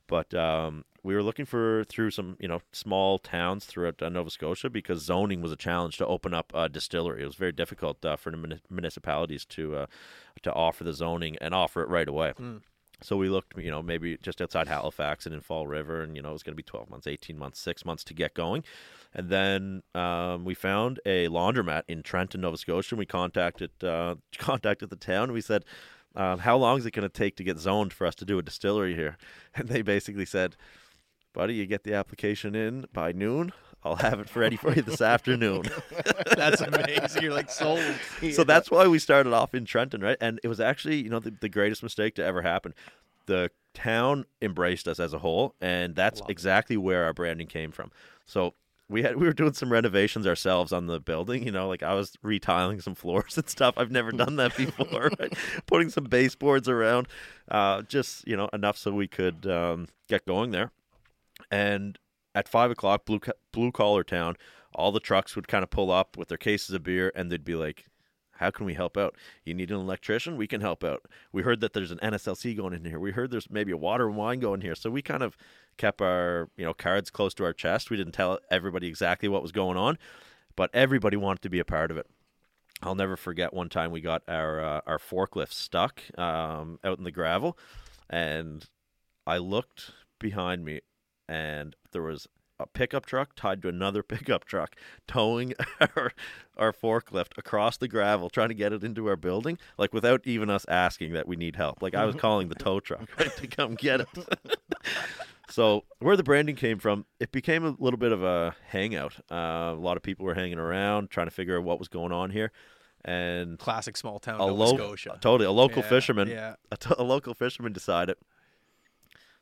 Speaker 3: but um, we were looking for through some you know small towns throughout uh, Nova Scotia because zoning was a challenge to open up a distillery. It was very difficult uh, for the muni- municipalities to uh, to offer the zoning and offer it right away. So we looked, you know, maybe just outside Halifax and in Fall River, and you know, it was going to be 12 months, 18 months, six months to get going. And then um, we found a laundromat in Trenton, Nova Scotia. And we contacted uh, contacted the town. We said, um, "How long is it going to take to get zoned for us to do a distillery here?" And they basically said, "Buddy, you get the application in by noon. I'll have it ready for you this afternoon."
Speaker 2: That's amazing. You're like sold.
Speaker 3: so that's why we started off in Trenton, right? And it was actually, you know, the, the greatest mistake to ever happen. The town embraced us as a whole, and that's exactly where our branding came from. So we had we were doing some renovations ourselves on the building. You know, like I was retiling some floors and stuff. I've never done that before. right? Putting some baseboards around, uh, just you know enough so we could um, get going there. And at five o'clock, blue blue collar town, all the trucks would kind of pull up with their cases of beer, and they'd be like, How can we help out? You need an electrician? We can help out. We heard that there's an NSLC going in here. We heard there's maybe a water and wine going here. So we kind of kept our you know cards close to our chest. We didn't tell everybody exactly what was going on, but everybody wanted to be a part of it. I'll never forget one time we got our uh, our forklift stuck um, out in the gravel, and I looked behind me, and there was a pickup truck tied to another pickup truck towing our our forklift across the gravel, trying to get it into our building, like without even us asking that we need help. Like I was calling the tow truck right, to come get it. so where the branding came from, it became a little bit of a hangout. Uh, a lot of people were hanging around, trying to figure out what was going on here, and
Speaker 2: Classic small town
Speaker 3: a
Speaker 2: Nova
Speaker 3: lo-
Speaker 2: Scotia.
Speaker 3: totally a local
Speaker 2: Yeah,
Speaker 3: fisherman
Speaker 2: Yeah.
Speaker 3: a, t- a local fisherman decided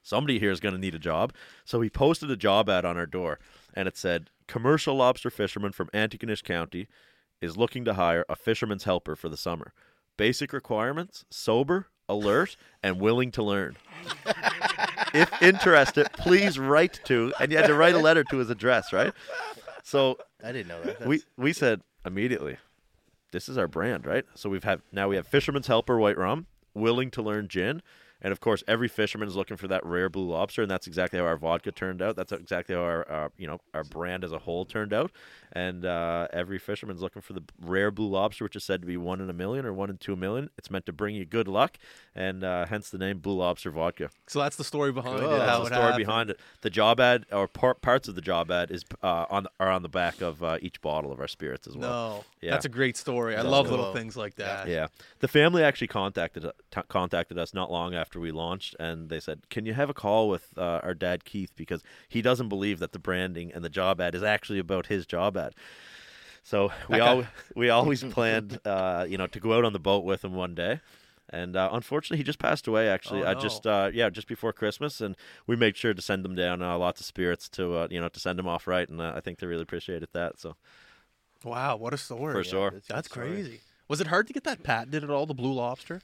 Speaker 3: somebody here is going to need a job. So he posted a job ad on our door, and it said, "Commercial lobster fisherman from Antigonish County is looking to hire a fisherman's helper for the summer. Basic requirements: sober, alert, and willing to learn." if interested, please write to, and you had to write a letter to his address, right? So
Speaker 4: I didn't know that.
Speaker 3: we
Speaker 4: That's-
Speaker 3: we said immediately, this is our brand, right? So we've had now we have Fisherman's Helper White Rum, willing to learn gin, and of course every fisherman is looking for that rare blue lobster, and that's exactly how our vodka turned out. That's exactly how our uh, you know our brand as a whole turned out, and uh, every fisherman's looking for the rare blue lobster, which is said to be one in a million or one in two million. It's meant to bring you good luck, and uh, hence the name Blue Lobster Vodka.
Speaker 2: So that's the story behind it.
Speaker 3: That's the story
Speaker 2: happened.
Speaker 3: behind it. The job ad or par- parts of the job ad is uh, on are on the back of uh, each bottle of our spirits as well.
Speaker 2: No,
Speaker 3: Yeah.
Speaker 2: that's a great story. I love little things like that.
Speaker 3: Yeah, the family actually contacted t- contacted us not long after we launched, and they said, "Can you have a call with uh, our dad Keith because he doesn't believe that the branding and the job ad is actually about his job ad." So we all we always planned, uh, you know, to go out on the boat with him one day. And uh, unfortunately, he just passed away. Actually,
Speaker 2: Oh,
Speaker 3: I
Speaker 2: no.
Speaker 3: just uh, yeah, just before Christmas, and we made sure to send them down uh, lots of spirits to uh, you know to send them off right, and uh, I think they really appreciated that. So
Speaker 2: Wow, what a story.
Speaker 3: for sure.
Speaker 4: that's
Speaker 2: That's crazy. Was it hard to get that patented at all? The Blue Lobster.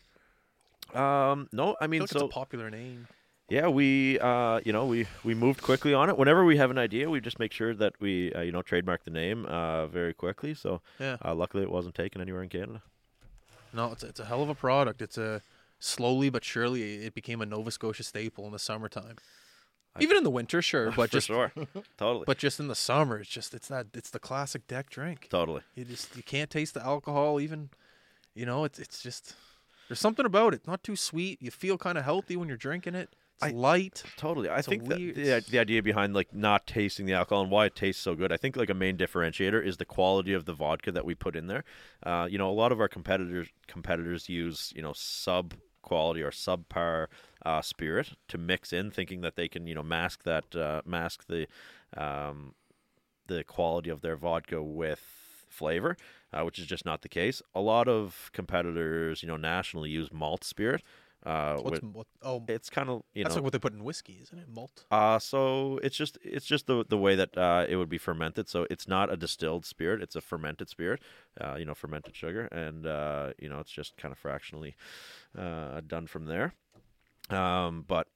Speaker 3: Um, no, I
Speaker 2: I
Speaker 3: mean,
Speaker 2: like
Speaker 3: so
Speaker 2: it's a popular name.
Speaker 3: Yeah, we uh, you know we we moved quickly on it. Whenever we have an idea, we just make sure that we uh, you know trademark the name uh, very quickly. So
Speaker 2: Yeah.
Speaker 3: uh, luckily, it wasn't taken anywhere in Canada.
Speaker 2: No, it's it's a hell of a product. It's a slowly but surely it became a Nova Scotia staple in the summertime. Even in the winter, sure, but
Speaker 3: For
Speaker 2: just
Speaker 3: sure, totally,
Speaker 2: but just in the summer, it's just it's that it's the classic deck drink.
Speaker 3: totally.
Speaker 2: You just you can't taste the alcohol even. You know, it's it's just there's something about it. Not too sweet. You feel kind of healthy when you're drinking it. It's
Speaker 3: I-
Speaker 2: light.
Speaker 3: Totally. I think
Speaker 2: weird-
Speaker 3: the, the idea behind like not tasting the alcohol and why it tastes so good, I think like a main differentiator is the quality of the vodka that we put in there. Uh, you know, a lot of our competitors competitors use you know sub quality or subpar uh, spirit to mix in, thinking that they can you know mask that uh, mask the um, the quality of their vodka with flavor, uh, which is just not the case. A lot of competitors, you know, nationally use malt spirit. Uh,
Speaker 2: What's
Speaker 3: with-
Speaker 2: what? Oh,
Speaker 3: it's kind of you
Speaker 2: that's
Speaker 3: know
Speaker 2: like what they put in whiskey, isn't it? Malt.
Speaker 3: uh, so it's just it's just the the way that uh, it would be fermented. So it's not a distilled spirit; it's a fermented spirit. Uh, you know, fermented sugar, and uh, you know, it's just kind of fractionally uh, done from there. Um, but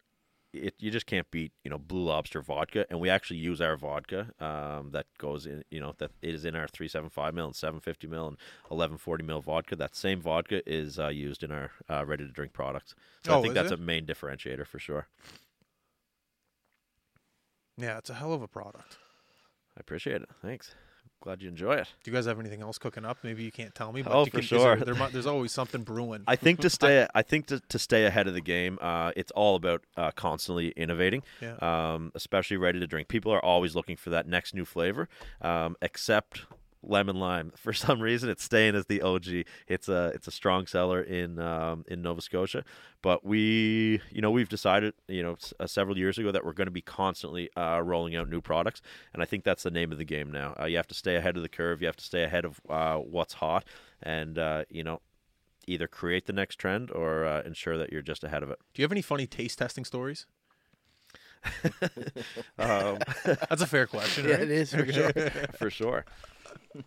Speaker 3: it you just can't beat you know Blue Lobster vodka, and we actually use our vodka um, that goes in you know that it is in our three seven five mil and seven fifty mil and eleven forty mil vodka. That same vodka is uh, used in our uh, ready to drink products. So
Speaker 2: Oh,
Speaker 3: I think that's
Speaker 2: it?
Speaker 3: a main differentiator for sure.
Speaker 2: Yeah, it's a hell of a product.
Speaker 3: I appreciate it. Thanks. Glad you enjoy it.
Speaker 2: Do you guys have anything else cooking up? Maybe you can't tell me. But
Speaker 3: Oh, for
Speaker 2: can, is there-
Speaker 3: sure.
Speaker 2: there there's always something brewing.
Speaker 3: I think to stay, I think to, to stay ahead of the game, uh, it's all about uh, constantly innovating.
Speaker 2: Yeah.
Speaker 3: Um, especially ready to drink. People are always looking for that next new flavor. Um, except lemon lime. For some reason, it's staying as the OG. It's a it's a strong seller in um, in Nova Scotia. But we, you know, we've decided, you know, uh, several years ago that we're going to be constantly uh, rolling out new products, and I think that's the name of the game now. Uh, you have to stay ahead of the curve. You have to stay ahead of uh, what's hot, and uh, you know, either create the next trend or uh, ensure that you're just ahead of it.
Speaker 2: Do you have any funny taste testing stories?
Speaker 3: Um,
Speaker 2: That's a fair question.
Speaker 4: Yeah,
Speaker 2: right?
Speaker 4: it is for sure.
Speaker 3: for sure.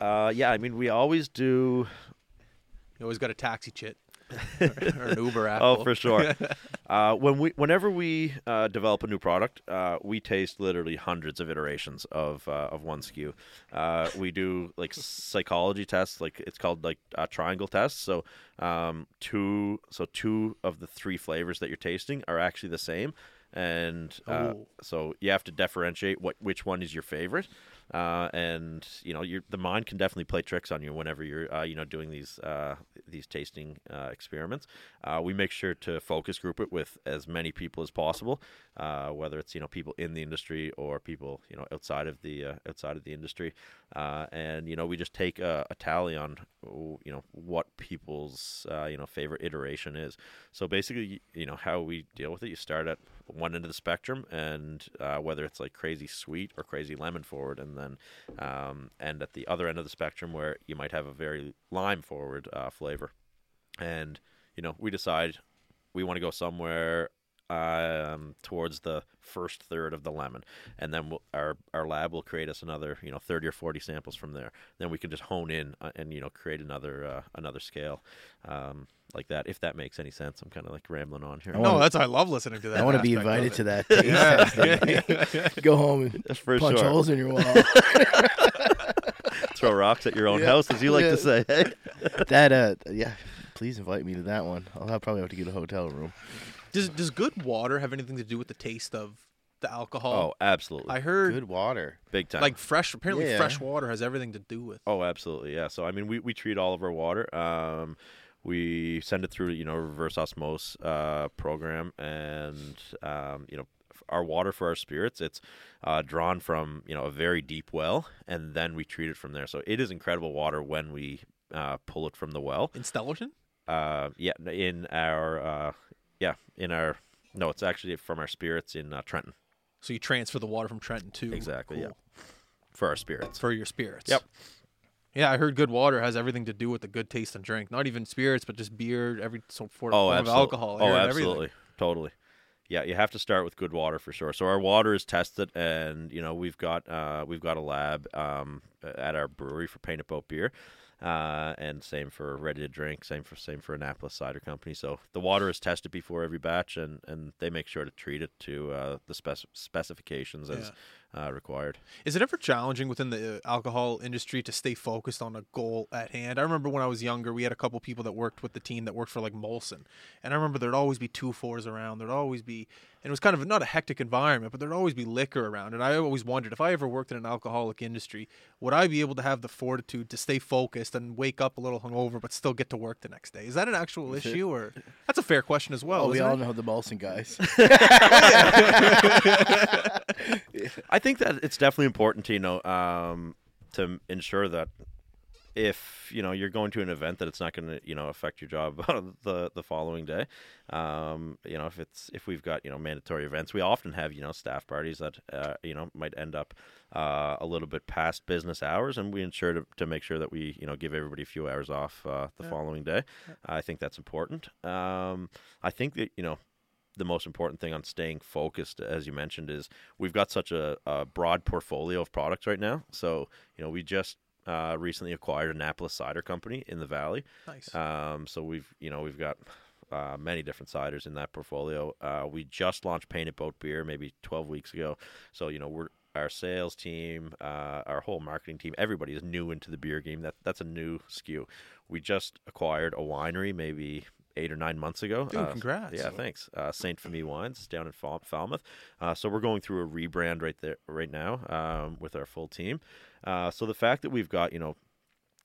Speaker 3: Uh, yeah, I mean, we always do.
Speaker 2: You always got a taxi chit. or an Uber app.
Speaker 3: Oh, for sure. uh, when we, whenever we uh, develop a new product, uh, we taste literally hundreds of iterations of uh, of one SKU. Uh, we do like psychology tests, like it's called like uh, triangle tests. So um, two, so two of the three flavors that you're tasting are actually the same, and so you have to differentiate what which one is your favorite. Uh, and you know, the mind can definitely play tricks on you whenever you're, uh, you know, doing these uh, these tasting uh, experiments. Uh, we make sure to focus group it with as many people as possible, uh, whether it's you know people in the industry or people you know outside of the outside of the industry, and you know we just take a, a tally on you know what people's you know favorite iteration is. So basically, you know how we deal with it. You start at one end of the spectrum, and uh, whether it's like crazy sweet or crazy lemon forward, and then um, and at the other end of the spectrum where you might have a very lime forward uh, flavor, and you know we decide we want to go somewhere um, towards the first third of the lemon, and then we'll, our our lab will create us another you know thirty or forty samples from there. Then we can just hone in uh, and you know create another uh, another scale um, like that. If that makes any sense, I'm kind of like rambling on here.
Speaker 4: I
Speaker 2: no,
Speaker 4: wanna-
Speaker 2: that's I love listening to that.
Speaker 4: I want to be invited to that taste test thing. Go home and
Speaker 3: That's for
Speaker 4: punch
Speaker 3: sure.
Speaker 4: holes in your wall.
Speaker 3: Throw rocks at your own
Speaker 4: Yeah.
Speaker 3: house, as you like
Speaker 4: Yeah.
Speaker 3: to say.
Speaker 4: That uh, yeah. Please invite me to that one. I'll have, probably have to get a hotel room.
Speaker 2: Does does good water have anything to do with the taste of the alcohol?
Speaker 3: Oh, absolutely,
Speaker 2: I heard
Speaker 4: Good water.
Speaker 3: big time.
Speaker 2: like fresh. Apparently,
Speaker 4: Yeah.
Speaker 2: fresh water has everything to do with.
Speaker 3: Oh, absolutely. Yeah. So I mean, we, we treat all of our water. Um, we send it through, you know, reverse osmosis uh, program, and um, you know, our water for our spirits, it's uh, drawn from you know a very deep well, and then we treat it from there. So it is incredible water when we uh, pull it from the well.
Speaker 2: In Stellarton?
Speaker 3: Uh, yeah, in our uh, yeah, in our no, it's actually from our spirits in uh, Trenton
Speaker 2: So you transfer the water from Trenton to
Speaker 3: Exactly, yeah. For our spirits.
Speaker 2: for your spirits.
Speaker 3: Yep.
Speaker 2: Yeah, I heard good water has everything to do with the good taste and drink. Not even spirits, but just beer, every sort form
Speaker 3: Oh,
Speaker 2: of alcohol.
Speaker 3: Oh,
Speaker 2: heard everything.
Speaker 3: absolutely. Totally. Yeah, you have to start with good water for sure. So our water is tested, and you know we've got uh, we've got a lab um, at our brewery for Painted Boat beer, uh, and same for ready to drink. Same for same for Annapolis Cider Company. So the water is tested before every batch, and, and they make sure to treat it to uh, the spec- specifications as uh, required.
Speaker 2: Is it ever challenging within the uh, alcohol industry to stay focused on a goal at hand? I remember when I was younger, we had a couple people that worked with the team that worked for like Molson, and I remember there'd always be two fours around. There'd always be, and it was kind of not a hectic environment, but there'd always be liquor around. And I always wondered if I ever worked in an alcoholic industry, would I be able to have the fortitude to stay focused and wake up a little hungover, but still get to work the next day? Is that an actual issue, or that's a fair question as well?
Speaker 4: Oh, we all
Speaker 2: it?
Speaker 4: know the Molson guys.
Speaker 3: I think that it's definitely important to you know um, to ensure that if you know you're going to an event that it's not going to you know affect your job the the following day. Um, you know if it's if we've got you know mandatory events, we often have you know staff parties that uh, you know might end up uh, a little bit past business hours, and we ensure to, to make sure that we you know give everybody a few hours off uh, the
Speaker 2: Yeah.
Speaker 3: following day. I think that's important. Um, I think that you know the most important thing on staying focused, as you mentioned, is we've got such a, a broad portfolio of products right now. So, you know, we just uh, recently acquired Annapolis Cider Company in the Valley.
Speaker 2: Nice.
Speaker 3: Um, so we've, you know, we've got uh, many different ciders in that portfolio. Uh, we just launched Painted Boat Beer maybe 12 weeks ago. So, you know, we're our sales team, uh, our whole marketing team, everybody is new into the beer game. That that's a new SKU. We just acquired a winery maybe eight or nine months ago.
Speaker 2: Dude,
Speaker 3: Uh,
Speaker 2: congrats.
Speaker 3: Yeah, thanks. Uh, Sainte-Famille Wines down in Fal- Falmouth. Uh, so we're going through a rebrand right there right now um, with our full team. Uh, so the fact that we've got you know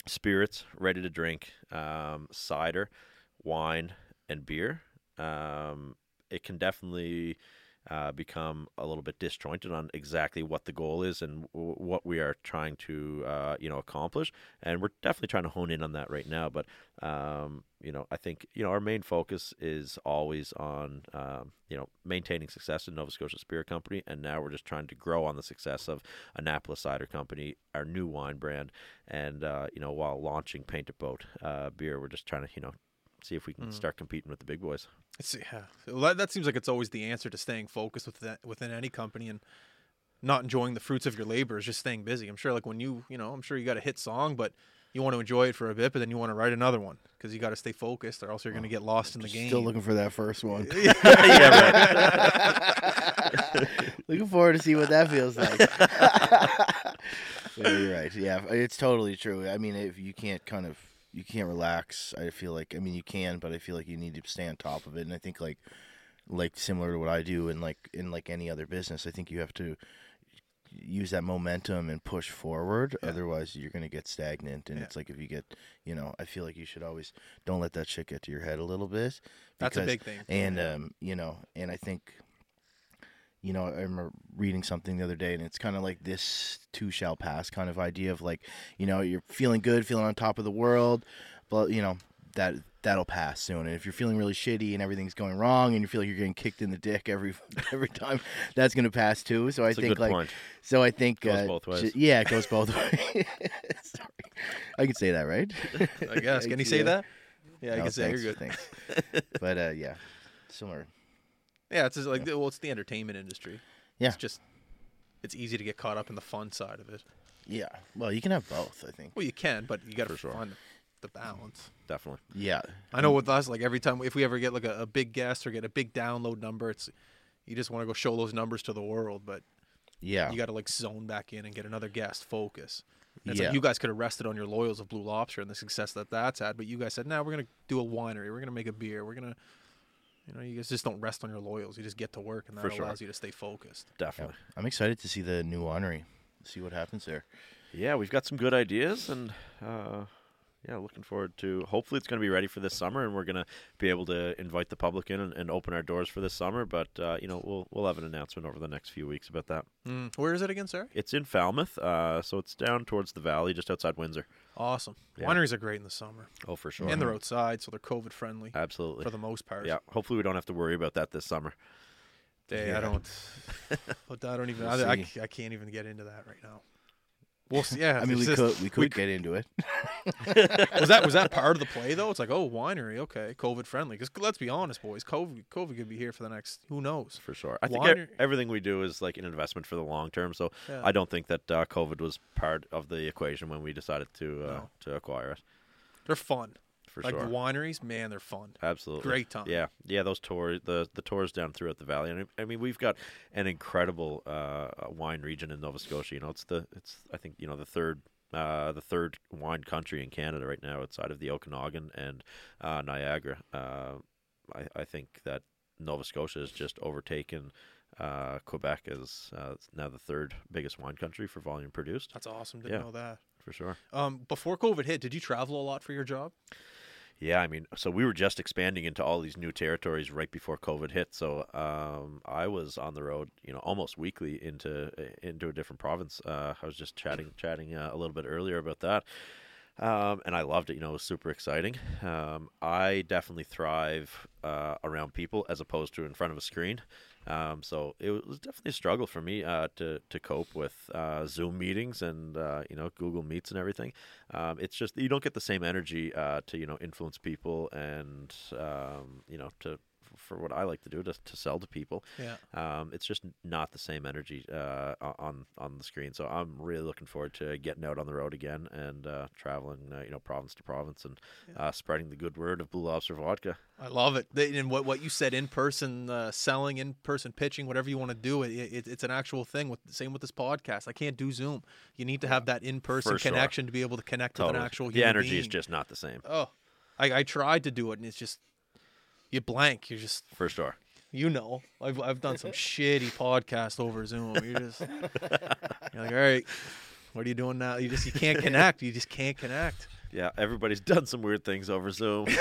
Speaker 3: spirits ready to drink, um, cider, wine, and beer, um, it can definitely uh, become a little bit disjointed on exactly what the goal is and w- what we are trying to uh, you know accomplish. And we're definitely trying to hone in on that right now. But um, you know i think you know our main focus is always on um, you know maintaining success in nova scotia spirit company. And now we're just trying to grow on the success of annapolis cider company our new wine brand. And uh, you know while launching painted boat uh, beer we're just trying to you know see if we can
Speaker 2: Mm.
Speaker 3: start competing with the big boys
Speaker 2: It's, yeah, that, that seems like it's always the answer to staying focused with that, within any company and not enjoying the fruits of your labor is just staying busy. I'm sure, like when you, you know, I'm sure you got a hit song, but you want to enjoy it for a bit, but then you want to write another one because you got to stay focused, or else you're going to get lost in the game.
Speaker 4: Still looking for that first one.
Speaker 3: yeah, right.
Speaker 4: looking forward to see what that feels like. yeah, you're right. Yeah, it's totally true. I mean, if you can't kind of you can't relax, I feel like I mean you can, but I feel like you need to stay on top of it. And I think like like similar to what I do in like in like any other business, I think you have to use that momentum and push forward.
Speaker 2: Yeah.
Speaker 4: Otherwise, you're going to get stagnant. And
Speaker 2: Yeah.
Speaker 4: it's like if you get, you know, I feel like you should always don't let that shit get to your head a little bit.
Speaker 2: That's a big thing.
Speaker 4: And um, you know, and I think, you know, I remember reading something the other day, and it's kind of like this too shall pass kind of idea of like, you know, you're feeling good, feeling on top of the world, but you know that that'll pass soon. And if you're feeling really shitty and everything's going wrong, and you feel like you're getting kicked in the dick every every time, that's gonna pass too. So I
Speaker 3: That's a
Speaker 4: think
Speaker 3: good
Speaker 4: like,
Speaker 3: point.
Speaker 4: so I think
Speaker 3: Goes
Speaker 4: uh,
Speaker 3: both
Speaker 4: j-
Speaker 3: ways.
Speaker 4: yeah, it goes both ways. Sorry, I can say that, right?
Speaker 2: I guess. Can you say
Speaker 4: Yeah.
Speaker 2: that? Yeah, I
Speaker 4: No,
Speaker 2: can say
Speaker 4: thanks,
Speaker 2: you're good.
Speaker 4: Thanks. but uh, yeah, similar.
Speaker 2: Yeah, it's just like well, it's the entertainment industry.
Speaker 4: Yeah.
Speaker 2: It's just it's easy to get caught up in the fun side of it.
Speaker 4: Yeah. Well, you can have both, I think.
Speaker 2: Well, you can, but you got to
Speaker 3: For sure.
Speaker 2: find the balance.
Speaker 3: Definitely.
Speaker 4: Yeah.
Speaker 2: I know with us, like every time if we ever get like a, a big guest or get a big download number, it's you just want to go show those numbers to the world, but
Speaker 4: Yeah.
Speaker 2: you got to like zone back in and get another guest focus. And it's
Speaker 4: Yeah.
Speaker 2: like you guys could have rested on your laurels of Blue Lobster and the success that that's had, but you guys said, "Now we're gonna do a winery. We're gonna make a beer. We're gonna." You know, you guys just don't rest on your loyals. You just get to work, and that
Speaker 3: For sure.
Speaker 2: allows you to stay focused.
Speaker 4: Yeah.
Speaker 3: Definitely.
Speaker 4: I'm excited to see the new winery. See what happens there.
Speaker 3: Yeah, we've got some good ideas, and uh, yeah, looking forward to. Hopefully, it's going to be ready for this summer, and we're going to be able to invite the public in and, and open our doors for this summer. But uh, you know, we'll we'll have an announcement over the next few weeks about that.
Speaker 2: Mm. Where is it again, sir?
Speaker 3: It's in Falmouth, uh, so it's down towards the valley, just outside Windsor.
Speaker 2: Awesome.
Speaker 3: Yeah.
Speaker 2: Wineries are great in the summer,
Speaker 3: Oh, for sure.
Speaker 2: and they're outside, so they're COVID friendly
Speaker 3: Absolutely.
Speaker 2: for the most part.
Speaker 3: Yeah. Hopefully, we don't have to worry about that this summer.
Speaker 2: They,
Speaker 4: Yeah.
Speaker 2: I don't. but I don't even.
Speaker 4: We'll
Speaker 2: I, I. I can't even get into that right now. We'll. Yeah,
Speaker 4: I mean, we
Speaker 2: just-
Speaker 4: could we could get into it.
Speaker 2: was that was that part of the play though? It's like, oh, winery, okay, COVID friendly. Because let's be honest, boys, COVID COVID could be here for the next who knows.
Speaker 3: For sure. I think e- everything we do is like an investment for the long term. So
Speaker 2: Yeah.
Speaker 3: I don't think that uh, COVID was part of the equation when we decided to uh,
Speaker 2: No.
Speaker 3: to acquire it.
Speaker 2: They're fun.
Speaker 3: For
Speaker 2: like
Speaker 3: sure.
Speaker 2: the wineries, man, they're fun.
Speaker 3: Absolutely.
Speaker 2: Great time.
Speaker 3: Yeah, yeah. Those tours, the the tours down throughout the valley, and I mean, we've got an incredible uh, wine region in Nova Scotia. You know, it's the it's I think you know the third. Uh, the third wine country in Canada right now, outside of the Okanagan and uh, Niagara. Uh, I, I think that Nova Scotia has just overtaken uh, Quebec as uh, now the third biggest wine country for volume produced.
Speaker 2: That's awesome. Didn't
Speaker 3: Yeah.
Speaker 2: know that.
Speaker 3: For sure.
Speaker 2: Um, before COVID hit, did you travel a lot for your job?
Speaker 3: Yeah, I mean, so we were just expanding into all these new territories right before COVID hit. So um, I was on the road, you know, almost weekly into into a different province. Uh, I was just chatting chatting uh, a little bit earlier about that, um, and I loved it. You know, it was super exciting. Um, I definitely thrive uh, around people as opposed to in front of a screen. Um, so it was definitely a struggle for me uh, to to cope with uh, Zoom meetings and uh, you know Google Meets and everything. Um, it's just you don't get the same energy uh, to you know influence people and um, you know to for what I like to do to, to sell to people.
Speaker 2: Yeah.
Speaker 3: Um, it's just not the same energy uh, on on the screen. So I'm really looking forward to getting out on the road again and uh, traveling, uh, you know, province to province and uh, spreading the good word of Blue Lobster vodka.
Speaker 2: I love it. And what, what you said, in person uh, selling, in person pitching, whatever you want to do, it, it it's an actual thing. With same with this podcast, I can't do Zoom. You need to have that in person
Speaker 3: For sure.
Speaker 2: connection to be able to connect with an
Speaker 3: Totally.
Speaker 2: actual
Speaker 3: the energy is just not the same
Speaker 2: Oh, I, I tried to do it, and it's just you blank. You're just
Speaker 3: for sure.
Speaker 2: you know. I've I've done some shitty podcast over Zoom. You're just you're like, all right, what are you doing now? You just you can't connect. You just can't connect.
Speaker 3: Yeah, everybody's done some weird things over Zoom.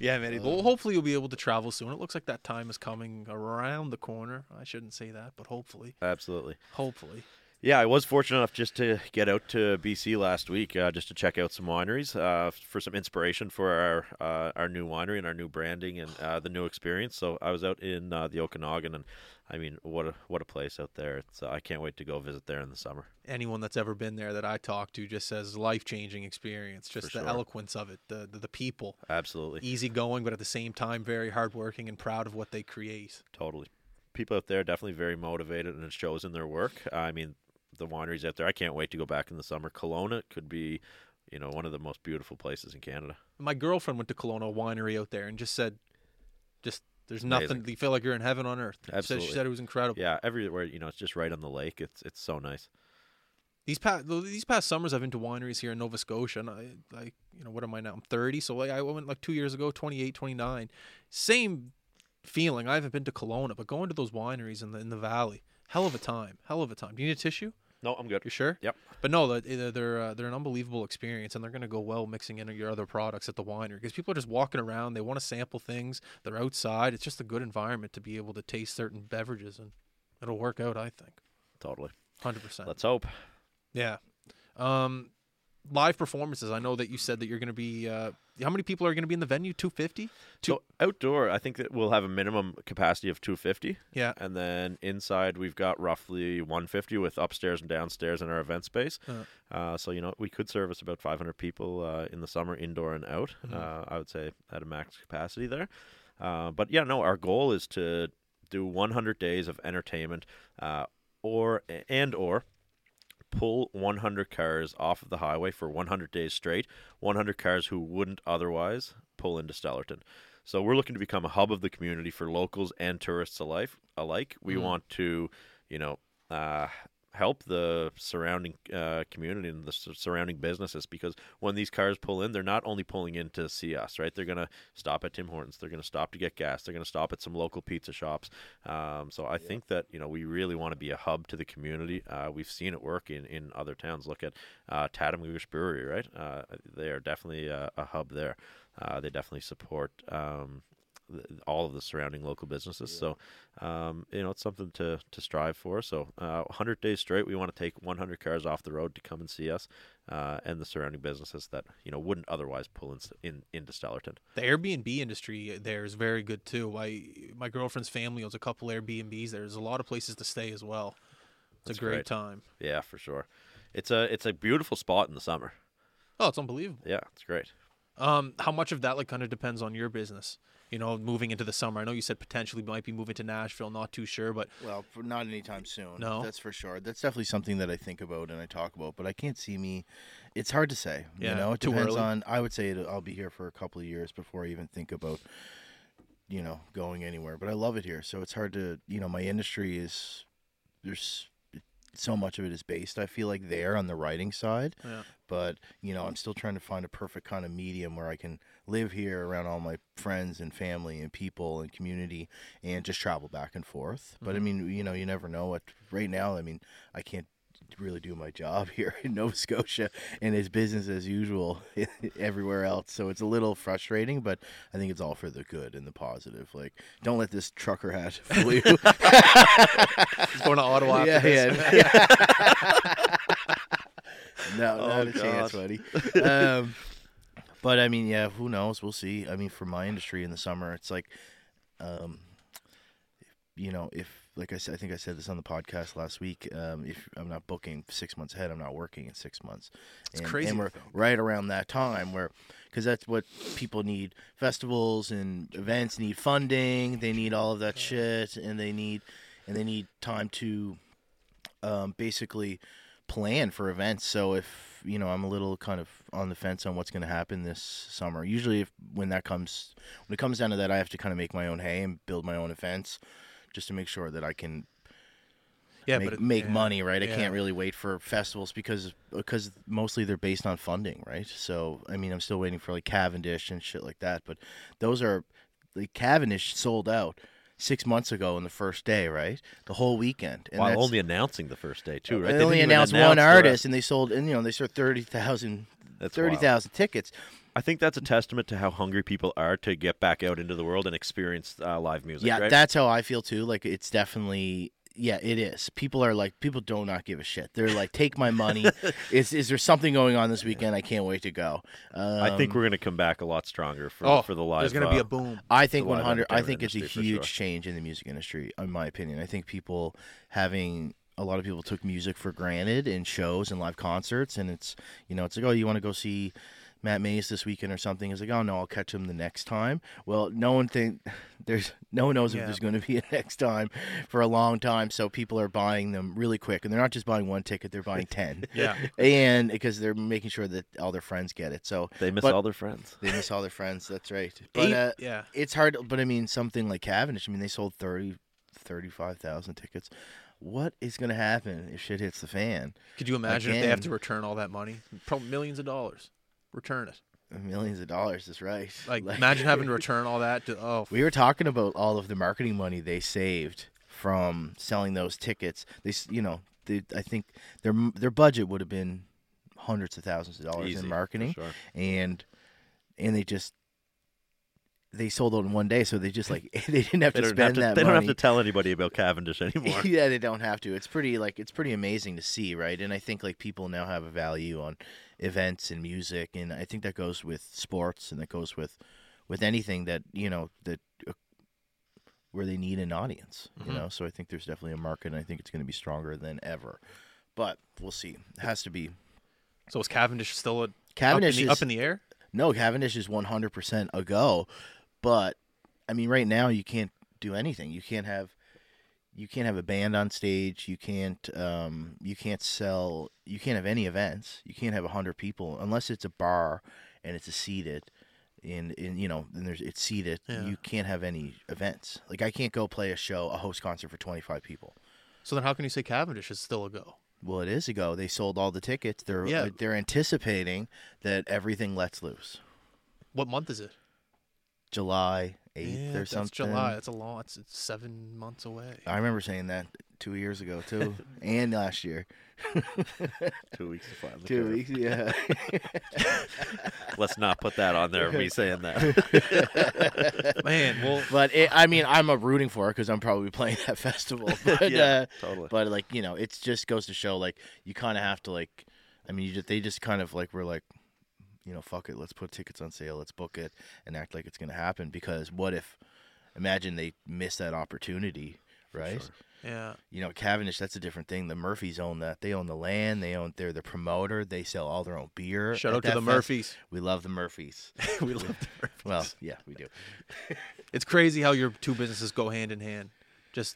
Speaker 2: Yeah, man. Well, uh. hopefully you'll be able to travel soon. It looks like that time is coming around the corner. I shouldn't say that, but hopefully,
Speaker 3: Absolutely.
Speaker 2: hopefully.
Speaker 3: Yeah, I was fortunate enough just to get out to BC last week, uh, just to check out some wineries uh, for some inspiration for our uh, our new winery and our new branding and uh, the new experience. So I was out in uh, the Okanagan, and I mean, what a what a place out there! It's uh, I can't wait to go visit there in the summer.
Speaker 2: Anyone that's ever been there that I talk to just says life changing experience. Just
Speaker 3: For
Speaker 2: the
Speaker 3: sure.
Speaker 2: eloquence of it, the, the the people,
Speaker 3: Absolutely,
Speaker 2: easygoing, but at the same time very hardworking and proud of what they create.
Speaker 3: totally. People out there definitely very motivated, and it shows in their work. I mean, the wineries out there. I can't wait to go back in the summer. Kelowna could be, you know, one of the most beautiful places in Canada.
Speaker 2: My girlfriend went to Kelowna winery out there and just said, just there's
Speaker 3: Amazing.
Speaker 2: nothing. You feel like you're in heaven on earth. She said, she said it was incredible.
Speaker 3: Yeah, everywhere you know, it's just right on the lake. It's it's so nice.
Speaker 2: These past these past summers, I've been to wineries here in Nova Scotia, and I like you know what am I now? I'm 30, so like I went like two years ago, 28, 29. Same feeling. I haven't been to Kelowna, but going to those wineries in the in the valley, hell of a time, hell of a time. Do you need a tissue?
Speaker 3: No, I'm good.
Speaker 2: You sure?
Speaker 3: Yep.
Speaker 2: But no, they're they're, uh, they're an unbelievable experience, and they're going to go well mixing in your other products at the winery because people are just walking around. They want to sample things. They're outside. It's just a good environment to be able to taste certain beverages, and it'll work out. I think,
Speaker 3: Totally.
Speaker 2: hundred percent.
Speaker 3: Let's hope.
Speaker 2: Yeah. Um, live performances. I know that you said that you're going to be. Uh, how many people are going to be in the venue? Two fifty.
Speaker 3: So outdoor, I think that we'll have a minimum capacity of 250,
Speaker 2: Yeah.
Speaker 3: and then inside we've got roughly 150 with upstairs and downstairs in our event space.
Speaker 2: Uh.
Speaker 3: Uh, so you know we could service about 500 people uh, in the summer, indoor and out.
Speaker 2: Mhm.
Speaker 3: Uh, I would say at a max capacity there. Uh, but yeah, no, our goal is to do 100 days of entertainment, uh, or and or pull 100 cars off of the highway for 100 days straight. 100 cars who wouldn't otherwise pull into Stellarton. So we're looking to become a hub of the community for locals and tourists alike. Alike, we
Speaker 2: Mhm.
Speaker 3: want to, you know, uh, help the surrounding uh, community and the surrounding businesses because when these cars pull in, they're not only pulling in to see us, right? They're gonna stop at Tim Hortons. They're gonna stop to get gas. They're gonna stop at some local pizza shops. Um, so I think that you know we really want to be a hub to the community. Uh, we've seen it work in, in other towns. Look at uh, Tatamagouche Brewery, right? Uh, they are definitely a, a hub there. Uh, they definitely support um, all of the surrounding local businesses. So, um, you know, it's something to, to strive for. So, uh, 100 days straight, we want to take 100 cars off the road to come and see us uh, and the surrounding businesses that, you know, wouldn't otherwise pull in, in into Stellarton.
Speaker 2: The Airbnb industry there is very good too. My my girlfriend's family owns a couple Airbnbs. There's a lot of places to stay as well. It's
Speaker 3: That's
Speaker 2: a great,
Speaker 3: great.
Speaker 2: time.
Speaker 3: Yeah, for sure. It's a it's a beautiful spot in the summer.
Speaker 2: Oh, it's unbelievable.
Speaker 3: Yeah, it's great.
Speaker 2: Um, how much of that like kind of depends on your business? You know, moving into the summer. I know you said potentially might be moving to Nashville. Not too sure, but
Speaker 4: Well, not anytime soon.
Speaker 2: No?
Speaker 4: that's for sure. That's definitely something that I think about and I talk about, but I can't see me. It's hard to say.
Speaker 2: Yeah,
Speaker 4: you know, it depends on. I would say I'll be here for a couple of years before I even think about, you know, going anywhere. But I love it here, so it's hard to. You know, my industry is there's so much of it is based. I feel like there on the writing side,
Speaker 2: yeah.
Speaker 4: but you know i'm still trying to find a perfect kind of medium where i can live here around all my friends and family and people and community and just travel back and forth but i mean you know you never know what right now i mean i can't really do my job here in nova scotia and it's business as usual everywhere else so it's a little frustrating but i think it's all for the good and the positive like don't let this trucker hat fool you
Speaker 2: He's going to Ottawa
Speaker 4: yeah,
Speaker 2: this.
Speaker 4: yeah. no,
Speaker 3: Oh,
Speaker 4: not a chance, buddy. Um, but I mean, yeah, who knows? We'll see. I mean, for my industry in the summer, it's like, um, you know, if like I said, I think I said this on the podcast last week. Um, if I'm not booking six months ahead, I'm not working in six months.
Speaker 2: It's
Speaker 4: and,
Speaker 2: crazy
Speaker 4: and we're right around that time where, because that's what people need. Festivals and events need funding. They need all of that shit, and they need, and they need time to, um, basically plan for events. So if you know, I'm a little kind of on the fence on what's going to happen this summer. Usually, if when that comes, when it comes down to that, I have to kind of make my own hay and build my own events, just to make sure that I can
Speaker 2: Yeah,
Speaker 4: make,
Speaker 2: but it-
Speaker 4: make
Speaker 2: yeah,
Speaker 4: money. Right? I can't really wait for festivals because because mostly they're based on funding, right? So I mean, I'm still waiting for like Cavendish and shit like that, but those are like Cavendish sold out. Six months ago on the first day, right? The whole weekend, and
Speaker 3: While only announcing the first day too, right?
Speaker 4: they,
Speaker 3: didn't
Speaker 4: only announced
Speaker 3: announce
Speaker 4: one artist, and they sold, and you know, they sold thirty thousand. Thirty
Speaker 3: wild.
Speaker 4: tickets.
Speaker 3: I think that's a testament to how hungry people are to get back out into the world and experience uh, live music.
Speaker 4: Yeah,
Speaker 3: right?
Speaker 4: that's how I feel too. Like it's definitely, yeah, it is. People are like, people do not give a shit. They're like, take my money. is is there something going on this weekend? I can't wait to go. Um,
Speaker 3: I think we're going to come back a lot stronger for
Speaker 2: Oh,
Speaker 3: for the live.
Speaker 2: There's going to
Speaker 3: uh,
Speaker 2: be a boom.
Speaker 4: I think 100. I think it's a huge
Speaker 3: sure.
Speaker 4: change in the music industry, in my opinion. I think people having a lot of people took music for granted in shows and live concerts, and it's you know, it's like, oh, you want to go see Matt Mays this weekend or something? It's like, oh no, I'll catch him the next time. Well, no one think There's no one knows
Speaker 2: Yeah.
Speaker 4: if there's going to be a next time for a long time. So people are buying them really quick, and they're not just buying one ticket; they're buying ten.
Speaker 2: Yeah.
Speaker 4: and because they're making sure that all their friends get it. So
Speaker 3: They miss
Speaker 4: But-
Speaker 3: all their friends.
Speaker 4: they miss all their friends. That's right. But
Speaker 2: Eight-
Speaker 4: uh,
Speaker 2: yeah.
Speaker 4: it's hard. But I mean, something like Cavendish. I mean, they sold 30, 35,000 tickets. What is going to happen if shit hits the fan?
Speaker 2: Could you imagine if they have to return all that money? Probably millions of dollars. Return it.
Speaker 4: Millions of dollars is right.
Speaker 2: Like, imagine having to return all that. To, oh,
Speaker 4: We were talking about all of the marketing money they saved from selling those tickets. They, you know, they, I think their their budget would have been hundreds of thousands of dollars
Speaker 3: Easy,
Speaker 4: in marketing,
Speaker 3: sure.
Speaker 4: and and they just they sold out in one day. So they just like they didn't have
Speaker 3: They
Speaker 4: to
Speaker 3: don't,
Speaker 4: spend
Speaker 3: have to,
Speaker 4: that
Speaker 3: they don't have to tell anybody about Cavendish anymore.
Speaker 4: yeah, they don't have to. It's pretty like it's pretty amazing to see, right? And I think like people now have a value on events and music, and I think that goes with sports and that goes with with anything that you know that uh, where they need an audience, you
Speaker 2: Mhm.
Speaker 4: know. So I think there's definitely a market, and I think it's going to be stronger than ever. But we'll see. It has to be.
Speaker 2: so is Cavendish still a,
Speaker 4: Cavendish
Speaker 2: up, in the,
Speaker 4: is
Speaker 2: up in the air?
Speaker 4: no Cavendish is 100% a go, but I mean right now you can't do anything. You can't have you can't have a band on stage. You can't um you can't sell. You can't have any events. You can't have 100 people unless it's a bar and it's a seated and, and you know and there's it's seated.
Speaker 2: Yeah.
Speaker 4: You can't have any events. Like I can't go play a show, a host concert for 25 people.
Speaker 2: So then how can you say Cavendish is still a go?
Speaker 4: Well, it is a go. They sold all the tickets. They're
Speaker 2: Yeah.
Speaker 4: they're anticipating that everything lets loose.
Speaker 2: What month is it?
Speaker 4: July 8th
Speaker 2: yeah,
Speaker 4: or
Speaker 2: that's
Speaker 4: something.
Speaker 2: July. That's a long. It's, it's seven months away.
Speaker 4: I remember saying that two years ago too, and last year.
Speaker 3: Two weeks to find the
Speaker 4: Two
Speaker 3: curve.
Speaker 4: weeks, yeah.
Speaker 3: Let's not put that on there. Me saying that.
Speaker 2: Man, well,
Speaker 4: but it, I mean, I'm a rooting for it because I'm probably playing that festival. But,
Speaker 3: yeah,
Speaker 4: uh,
Speaker 3: totally.
Speaker 4: but like you know, it just goes to show like you kind of have to like. I mean, you just, they just kind of like were like, you know, fuck it, let's put tickets on sale, let's book it, and act like it's gonna happen. Because what if, imagine they miss that opportunity, right?
Speaker 3: sure.
Speaker 2: yeah.
Speaker 4: You know, Cavendish, that's a different thing. The Murphys own that. They own the land. They own. They're the promoter. They sell all their own beer.
Speaker 2: Shout out to the
Speaker 4: fest.
Speaker 2: Murphys.
Speaker 4: We love the Murphys.
Speaker 2: we love the Murphys.
Speaker 4: Well, yeah, we do.
Speaker 2: It's crazy how your two businesses go hand in hand. Just